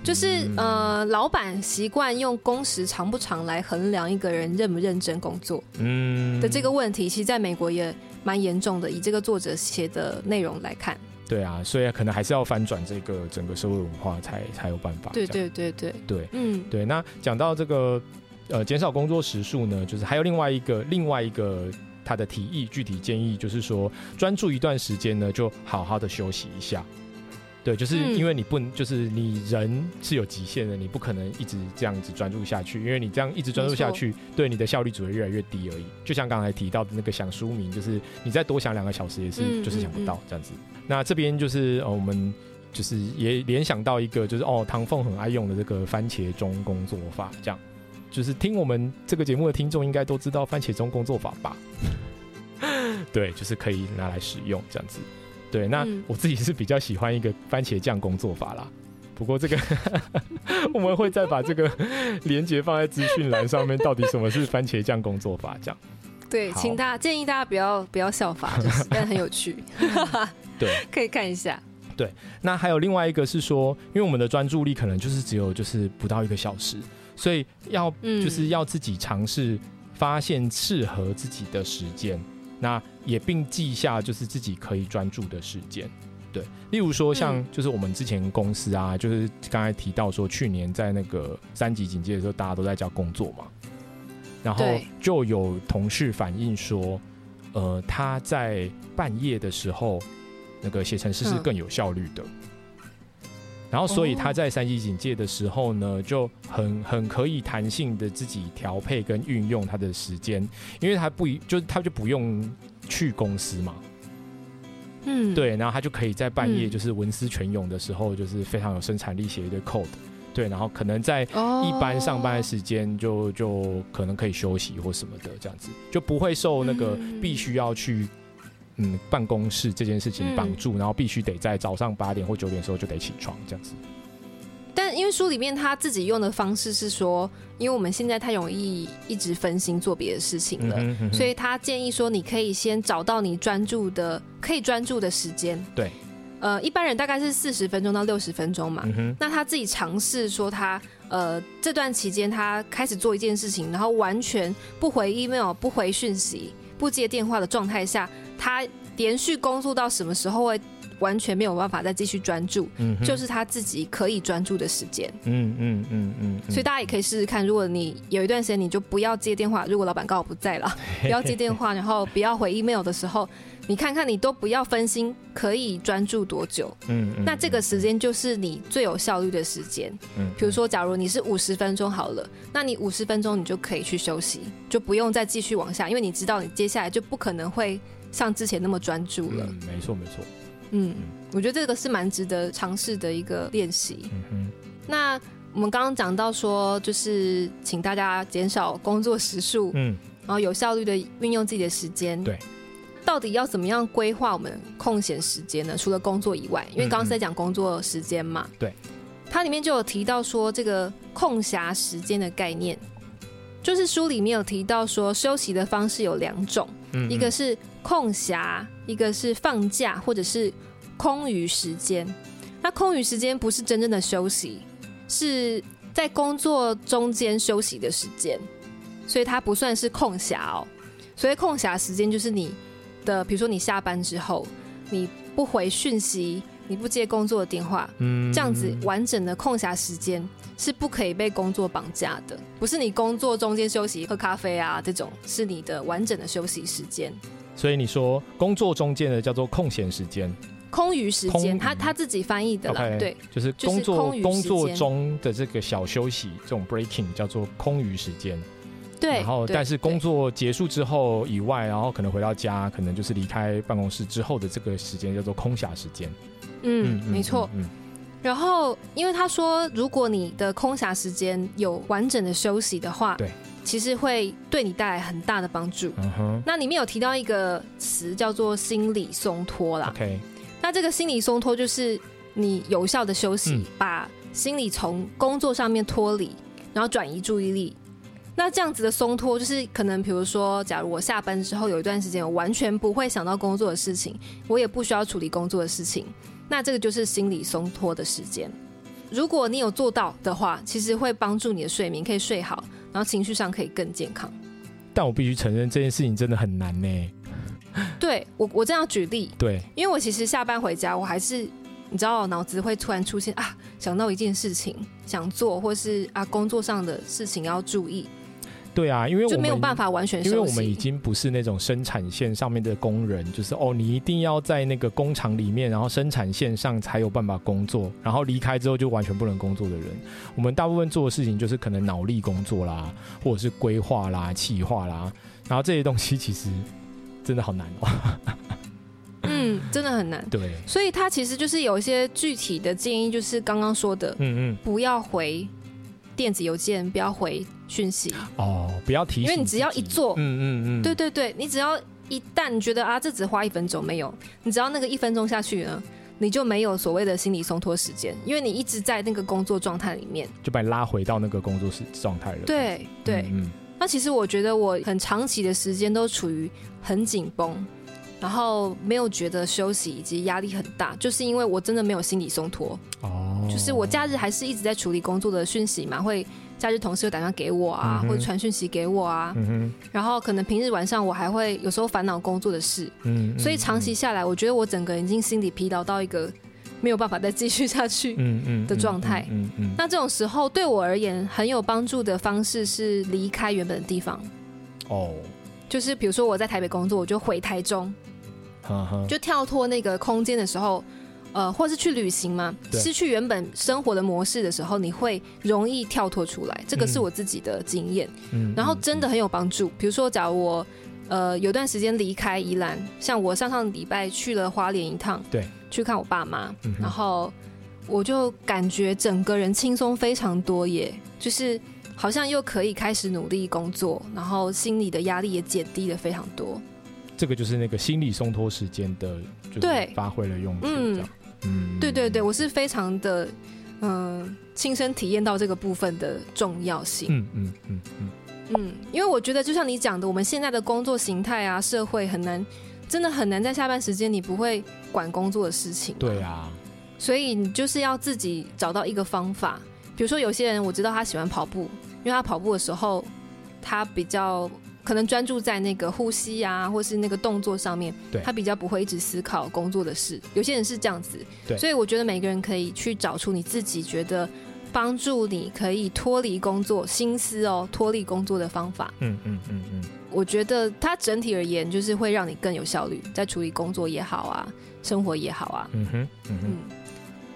就是呃，老板习惯用工时长不长来衡量一个人认不认真工作，嗯的这个问题，其实在美国也蛮严重的。以这个作者写的内容来看，对啊，所以可能还是要翻转这个整个社会文化，才才有办法。对对对对对，嗯对。那讲到这个呃减少工作时数呢，就是还有另外一个另外一个他的提议，具体建议就是说，专注一段时间呢，就好好的休息一下。对，就是因为你不，就是你人是有极限的，你不可能一直这样子专注下去，因为你这样一直专注下去，对你的效率只会越来越低而已。就像刚才提到的那个想书名，就是你再多想两个小时也是，就是想不到这样子。那这边就是呃，我们就是也联想到一个，就是哦，唐凤很爱用的这个番茄钟工作法，这样就是听我们这个节目的听众应该都知道番茄钟工作法吧？(laughs) 对，就是可以拿来使用这样子。对，那我自己是比较喜欢一个番茄酱工作法啦。不过这个 (laughs) 我们会再把这个连接放在资讯栏上面，到底什么是番茄酱工作法？这样对，请大家建议大家不要不要效法，但很有趣。(laughs) 对，可以看一下。对，那还有另外一个是说，因为我们的专注力可能就是只有就是不到一个小时，所以要就是要自己尝试发现适合自己的时间。那也并记下，就是自己可以专注的时间，对。例如说，像就是我们之前公司啊，就是刚才提到说，去年在那个三级警戒的时候，大家都在家工作嘛，然后就有同事反映说，呃，他在半夜的时候，那个写程式是更有效率的。然后，所以他在三级警戒的时候呢，就很很可以弹性的自己调配跟运用他的时间，因为他不就是他就不用去公司嘛，嗯，对，然后他就可以在半夜就是文思泉涌的时候，就是非常有生产力写一堆 code，对，然后可能在一般上班的时间就就可能可以休息或什么的这样子，就不会受那个必须要去。嗯，办公室这件事情绑住，然后必须得在早上八点或九点的时候就得起床，这样子。但因为书里面他自己用的方式是说，因为我们现在太容易一直分心做别的事情了，所以他建议说，你可以先找到你专注的、可以专注的时间。对，呃，一般人大概是四十分钟到六十分钟嘛。那他自己尝试说，他呃这段期间他开始做一件事情，然后完全不回 email、不回讯息、不接电话的状态下。他连续工作到什么时候会完全没有办法再继续专注，就是他自己可以专注的时间。嗯嗯嗯嗯。所以大家也可以试试看，如果你有一段时间你就不要接电话，如果老板刚好不在了，(laughs) 不要接电话，然后不要回 email 的时候。你看看，你都不要分心，可以专注多久？嗯，那这个时间就是你最有效率的时间。嗯，比如说，假如你是五十分钟好了，那你五十分钟你就可以去休息，就不用再继续往下，因为你知道你接下来就不可能会像之前那么专注了。嗯，没错没错。嗯，我觉得这个是蛮值得尝试的一个练习。嗯。那我们刚刚讲到说，就是请大家减少工作时数，嗯，然后有效率的运用自己的时间。对。到底要怎么样规划我们空闲时间呢？除了工作以外，因为刚刚是在讲工作时间嘛。对，它里面就有提到说这个空暇时间的概念，就是书里面有提到说休息的方式有两种，一个是空暇，一个是放假或者是空余时间。那空余时间不是真正的休息，是在工作中间休息的时间，所以它不算是空暇哦。所以空暇时间就是你。的，比如说你下班之后，你不回讯息，你不接工作的电话，嗯，这样子完整的空暇时间是不可以被工作绑架的，不是你工作中间休息喝咖啡啊这种，是你的完整的休息时间。所以你说工作中间的叫做空闲时间，空余时间，他他自己翻译的啦，对，就是工作工作中的这个小休息，这种 breaking 叫做空余时间。对，然后但是工作结束之后以外，然后可能回到家，可能就是离开办公室之后的这个时间叫做空暇时间。嗯，没错。嗯，然后因为他说，如果你的空暇时间有完整的休息的话，对，其实会对你带来很大的帮助。嗯哼。那里面有提到一个词叫做心理松脱啦。OK。那这个心理松脱就是你有效的休息，把心理从工作上面脱离，然后转移注意力。那这样子的松脱，就是可能，比如说，假如我下班之后有一段时间，我完全不会想到工作的事情，我也不需要处理工作的事情，那这个就是心理松脱的时间。如果你有做到的话，其实会帮助你的睡眠可以睡好，然后情绪上可以更健康。但我必须承认，这件事情真的很难呢。(laughs) 对我，我这样举例，对，因为我其实下班回家，我还是你知道，脑子会突然出现啊，想到一件事情想做，或是啊工作上的事情要注意。对啊，因为就没有办法完全，因为我们已经不是那种生产线上面的工人，就是哦，你一定要在那个工厂里面，然后生产线上才有办法工作，然后离开之后就完全不能工作的人。我们大部分做的事情就是可能脑力工作啦，或者是规划啦、企划啦，然后这些东西其实真的好难哦。(laughs) 嗯，真的很难。对，所以他其实就是有一些具体的建议，就是刚刚说的，嗯嗯，不要回。电子邮件不要回讯息。哦，不要提，因为你只要一做，嗯嗯嗯，对对对，你只要一旦你觉得啊，这只花一分钟没有，你只要那个一分钟下去呢，你就没有所谓的心理松脱时间，因为你一直在那个工作状态里面，就把你拉回到那个工作时状态了。对对，嗯，那其实我觉得我很长期的时间都处于很紧绷。然后没有觉得休息以及压力很大，就是因为我真的没有心理松脱。哦，就是我假日还是一直在处理工作的讯息嘛，会假日同事会打电话给我啊，或者传讯息给我啊。然后可能平日晚上我还会有时候烦恼工作的事。嗯。所以长期下来，我觉得我整个人已经心理疲劳到一个没有办法再继续下去的状态。嗯嗯。那这种时候对我而言很有帮助的方式是离开原本的地方。哦。就是比如说我在台北工作，我就回台中。就跳脱那个空间的时候，呃，或是去旅行嘛，失去原本生活的模式的时候，你会容易跳脱出来。这个是我自己的经验，然后真的很有帮助。比如说，假如我呃有段时间离开宜兰，像我上上礼拜去了花莲一趟，对，去看我爸妈，然后我就感觉整个人轻松非常多，耶，就是好像又可以开始努力工作，然后心里的压力也减低了非常多。这个就是那个心理松脱时间的，对，发挥了用处。嗯嗯，对对对，我是非常的嗯亲身体验到这个部分的重要性。嗯嗯嗯嗯嗯，因为我觉得就像你讲的，我们现在的工作形态啊，社会很难，真的很难在下班时间你不会管工作的事情。对啊，所以你就是要自己找到一个方法。比如说有些人我知道他喜欢跑步，因为他跑步的时候他比较。可能专注在那个呼吸啊，或是那个动作上面，对，他比较不会一直思考工作的事。有些人是这样子，对，所以我觉得每个人可以去找出你自己觉得帮助你可以脱离工作心思哦，脱离工作的方法。嗯嗯嗯嗯，我觉得它整体而言就是会让你更有效率，在处理工作也好啊，生活也好啊。嗯哼，嗯哼。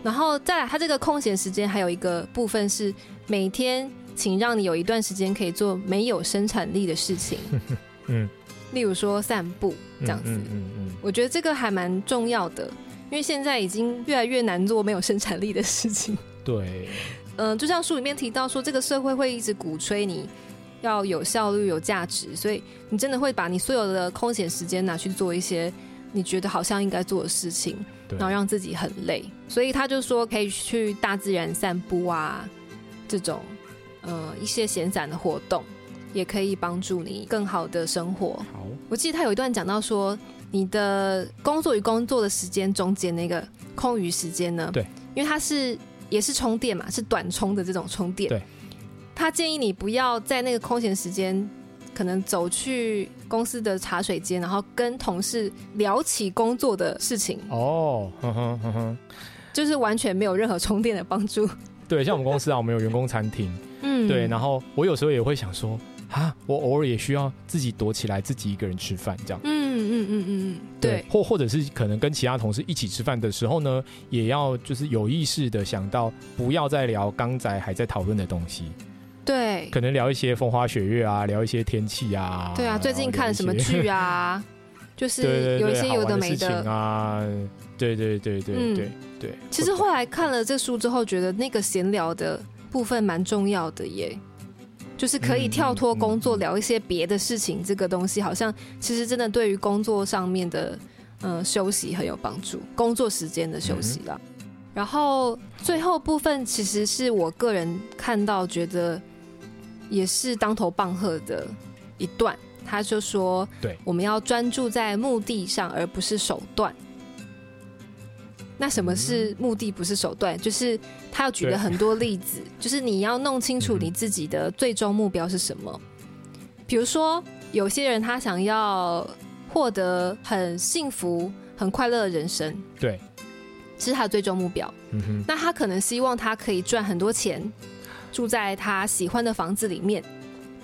然后再来，它这个空闲时间还有一个部分是每天。请让你有一段时间可以做没有生产力的事情，(laughs) 嗯，例如说散步这样子，嗯嗯，我觉得这个还蛮重要的，因为现在已经越来越难做没有生产力的事情。对，嗯，就像书里面提到说，这个社会会一直鼓吹你要有效率、有价值，所以你真的会把你所有的空闲时间拿去做一些你觉得好像应该做的事情，然后让自己很累。所以他就说可以去大自然散步啊，这种。呃，一些闲散的活动也可以帮助你更好的生活。好，我记得他有一段讲到说，你的工作与工作的时间中间那个空余时间呢？对，因为它是也是充电嘛，是短充的这种充电。对，他建议你不要在那个空闲时间，可能走去公司的茶水间，然后跟同事聊起工作的事情。哦，哼哼哼哼，就是完全没有任何充电的帮助。(laughs) 对，像我们公司啊，我们有员工餐厅。嗯，对，然后我有时候也会想说，啊，我偶尔也需要自己躲起来，自己一个人吃饭这样。嗯嗯嗯嗯嗯，对，或或者是可能跟其他同事一起吃饭的时候呢，也要就是有意识的想到，不要再聊刚才还在讨论的东西。对，可能聊一些风花雪月啊，聊一些天气啊。对啊，最近看什么剧啊？(laughs) 就是有一些有的没的啊。对对对对对对。其实后来看了这书之后，觉得那个闲聊的。部分蛮重要的耶，就是可以跳脱工作聊一些别的事情，这个东西好像其实真的对于工作上面的嗯休息很有帮助，工作时间的休息啦。然后最后部分其实是我个人看到觉得也是当头棒喝的一段，他就说：对，我们要专注在目的上，而不是手段。那什么是目的，不是手段？就是他要举了很多例子，就是你要弄清楚你自己的最终目标是什么。比如说，有些人他想要获得很幸福、很快乐的人生，对，这是他的最终目标。嗯哼，那他可能希望他可以赚很多钱，住在他喜欢的房子里面，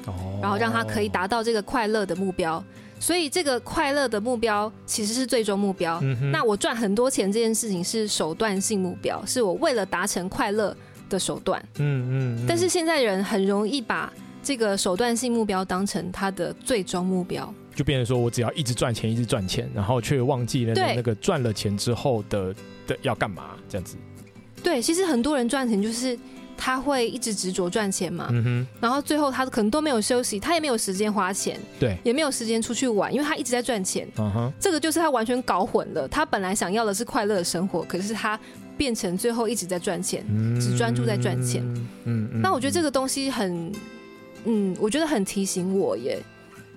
哦，然后让他可以达到这个快乐的目标。所以这个快乐的目标其实是最终目标。那我赚很多钱这件事情是手段性目标，是我为了达成快乐的手段。嗯嗯。但是现在人很容易把这个手段性目标当成他的最终目标，就变成说我只要一直赚钱，一直赚钱，然后却忘记了那个赚了钱之后的的要干嘛这样子。对，其实很多人赚钱就是。他会一直执着赚钱嘛，然后最后他可能都没有休息，他也没有时间花钱，对，也没有时间出去玩，因为他一直在赚钱。这个就是他完全搞混了。他本来想要的是快乐的生活，可是他变成最后一直在赚钱，只专注在赚钱。嗯，那我觉得这个东西很，嗯，我觉得很提醒我耶，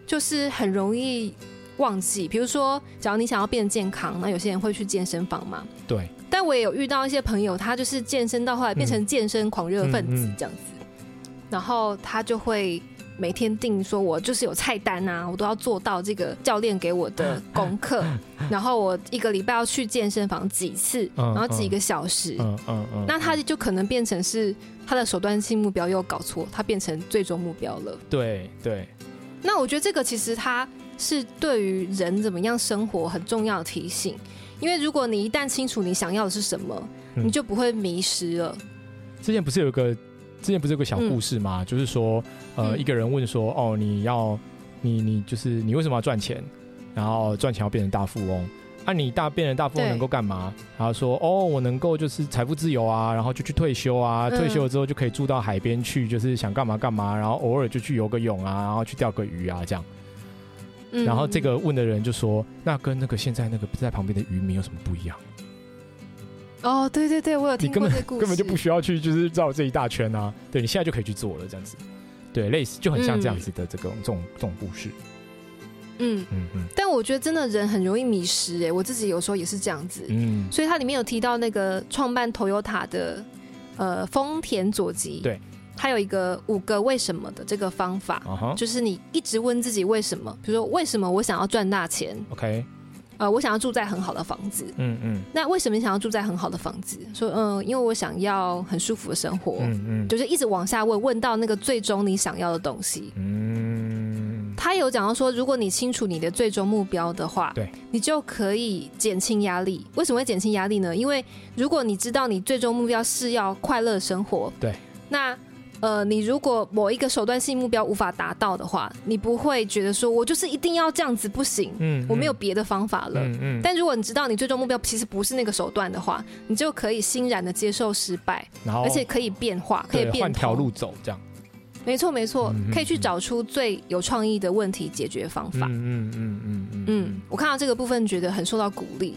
就是很容易忘记。比如说，假如你想要变健康，那有些人会去健身房嘛，对。但我也有遇到一些朋友，他就是健身到后来变成健身狂热分子这样子，然后他就会每天定说，我就是有菜单啊，我都要做到这个教练给我的功课，(laughs) 然后我一个礼拜要去健身房几次，然后几个小时，嗯嗯嗯，那他就可能变成是他的手段性目标又搞错，他变成最终目标了。对对，那我觉得这个其实他是对于人怎么样生活很重要的提醒。因为如果你一旦清楚你想要的是什么，你就不会迷失了。之前不是有个，之前不是有个小故事吗？就是说，呃，一个人问说：“哦，你要，你你就是你为什么要赚钱？然后赚钱要变成大富翁？啊，你大变成大富翁能够干嘛？”然后说：“哦，我能够就是财富自由啊，然后就去退休啊，退休了之后就可以住到海边去，就是想干嘛干嘛，然后偶尔就去游个泳啊，然后去钓个鱼啊，这样。”然后这个问的人就说：“那跟那个现在那个在旁边的渔民有什么不一样？”哦，对对对，我有听过这故事，根本就不需要去就是绕这一大圈啊！对你现在就可以去做了，这样子，对，类似就很像这样子的这个这种这种故事。嗯嗯嗯。但我觉得真的人很容易迷失哎，我自己有时候也是这样子。嗯。所以它里面有提到那个创办 Toyota 的呃丰田佐吉，对，它有一个五个为什么的这个方法，就是你一直问自己为什么，比如说为什么我想要赚大钱？OK，呃，我想要住在很好的房子。嗯嗯。那为什么你想要住在很好的房子？说嗯，因为我想要很舒服的生活。嗯嗯。就是一直往下问，问到那个最终你想要的东西。嗯。他有讲到说，如果你清楚你的最终目标的话，对，你就可以减轻压力。为什么会减轻压力呢？因为如果你知道你最终目标是要快乐生活，对，那。呃，你如果某一个手段性目标无法达到的话，你不会觉得说我就是一定要这样子不行，嗯，我没有别的方法了，嗯嗯。但如果你知道你最终目标其实不是那个手段的话，你就可以欣然的接受失败，然后而且可以变化，可以变换条路走，这样。没错没错，可以去找出最有创意的问题解决方法。嗯嗯嗯嗯嗯。我看到这个部分觉得很受到鼓励，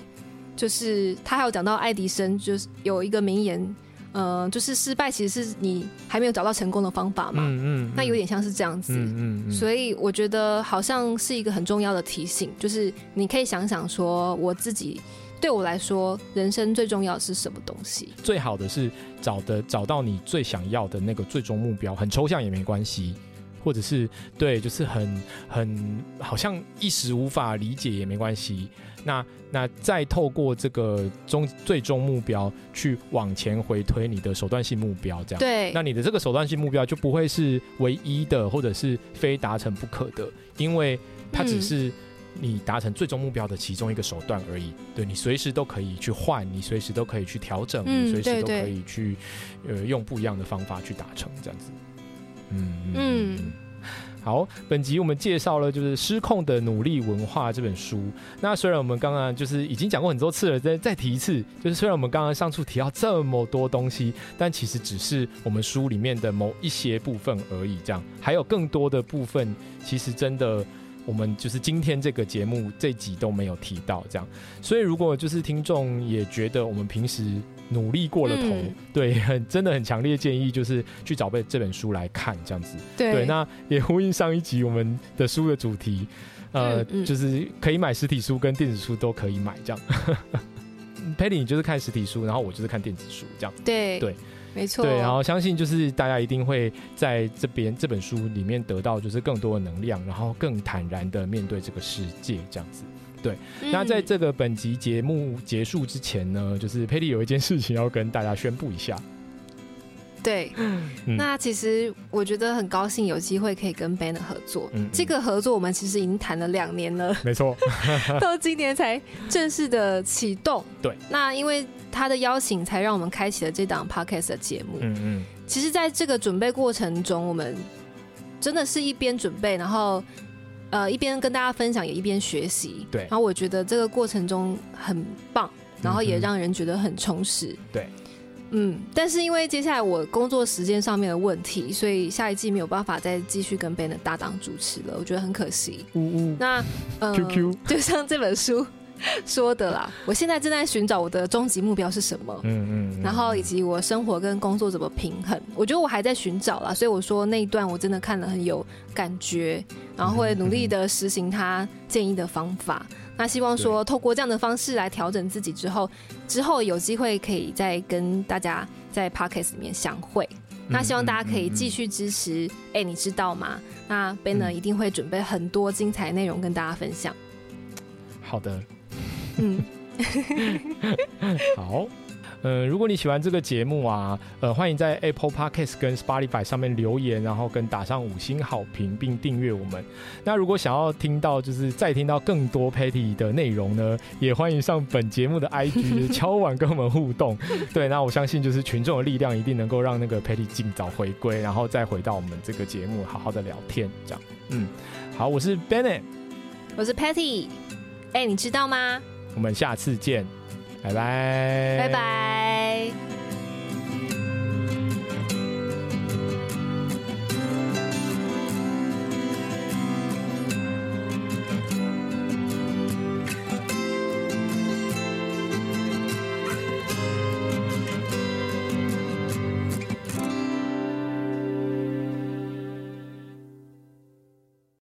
就是他还有讲到爱迪生，就是有一个名言。嗯，就是失败其实是你还没有找到成功的方法嘛，嗯嗯，那有点像是这样子，嗯嗯，所以我觉得好像是一个很重要的提醒，就是你可以想想说，我自己对我来说，人生最重要的是什么东西？最好的是找的找到你最想要的那个最终目标，很抽象也没关系。或者是对，就是很很好像一时无法理解也没关系。那那再透过这个终最终目标去往前回推你的手段性目标，这样对。那你的这个手段性目标就不会是唯一的，或者是非达成不可的，因为它只是你达成最终目标的其中一个手段而已。对你随时都可以去换，你随时都可以去调整，你随时都可以去呃用不一样的方法去达成这样子。嗯嗯，好，本集我们介绍了就是《失控的努力文化》这本书。那虽然我们刚刚就是已经讲过很多次了，再再提一次，就是虽然我们刚刚上述提到这么多东西，但其实只是我们书里面的某一些部分而已。这样还有更多的部分，其实真的我们就是今天这个节目这集都没有提到。这样，所以如果就是听众也觉得我们平时。努力过了头，对，很真的很强烈建议就是去找本这本书来看，这样子。对，那也呼应上一集我们的书的主题，呃，就是可以买实体书跟电子书都可以买，这样。(laughs) Patty，你就是看实体书，然后我就是看电子书，这样。对对，没错。对，然后相信就是大家一定会在这边这本书里面得到就是更多的能量，然后更坦然的面对这个世界，这样子。对，那在这个本集节目结束之前呢，就是佩蒂有一件事情要跟大家宣布一下。对，嗯那其实我觉得很高兴有机会可以跟 Banner 合作。嗯这个合作我们其实已经谈了两年了，没错，(laughs) (laughs) 到今年才正式的启动。对，那因为他的邀请，才让我们开启了这档 Podcast 的节目。嗯嗯，其实在这个准备过程中，我们真的是一边准备，然后。呃，一边跟大家分享，也一边学习。对。然后我觉得这个过程中很棒，然后也让人觉得很充实。对。嗯，但是因为接下来我工作时间上面的问题，所以下一季没有办法再继续跟 Ben 的搭档主持了，我觉得很可惜。嗯嗯。那呃，QQ，(laughs) 就像这本书。(laughs) 说的啦，我现在正在寻找我的终极目标是什么，嗯嗯，然后以及我生活跟工作怎么平衡，我觉得我还在寻找啦，所以我说那一段我真的看了很有感觉，然后会努力的实行他建议的方法。那希望说透过这样的方式来调整自己之后，之后有机会可以再跟大家在 Podcast 里面相会。那希望大家可以继续支持。哎，你知道吗？那 Ben 呢一定会准备很多精彩内容跟大家分享。好的。嗯，(laughs) 好，呃，如果你喜欢这个节目啊，呃，欢迎在 Apple Podcast 跟 Spotify 上面留言，然后跟打上五星好评，并订阅我们。那如果想要听到就是再听到更多 Patty 的内容呢，也欢迎上本节目的 IG (laughs) 敲碗跟我们互动。对，那我相信就是群众的力量一定能够让那个 Patty 尽早回归，然后再回到我们这个节目好好的聊天。这样，嗯，好，我是 Bennett，我是 Patty，哎，你知道吗？我们下次见，拜拜，拜拜。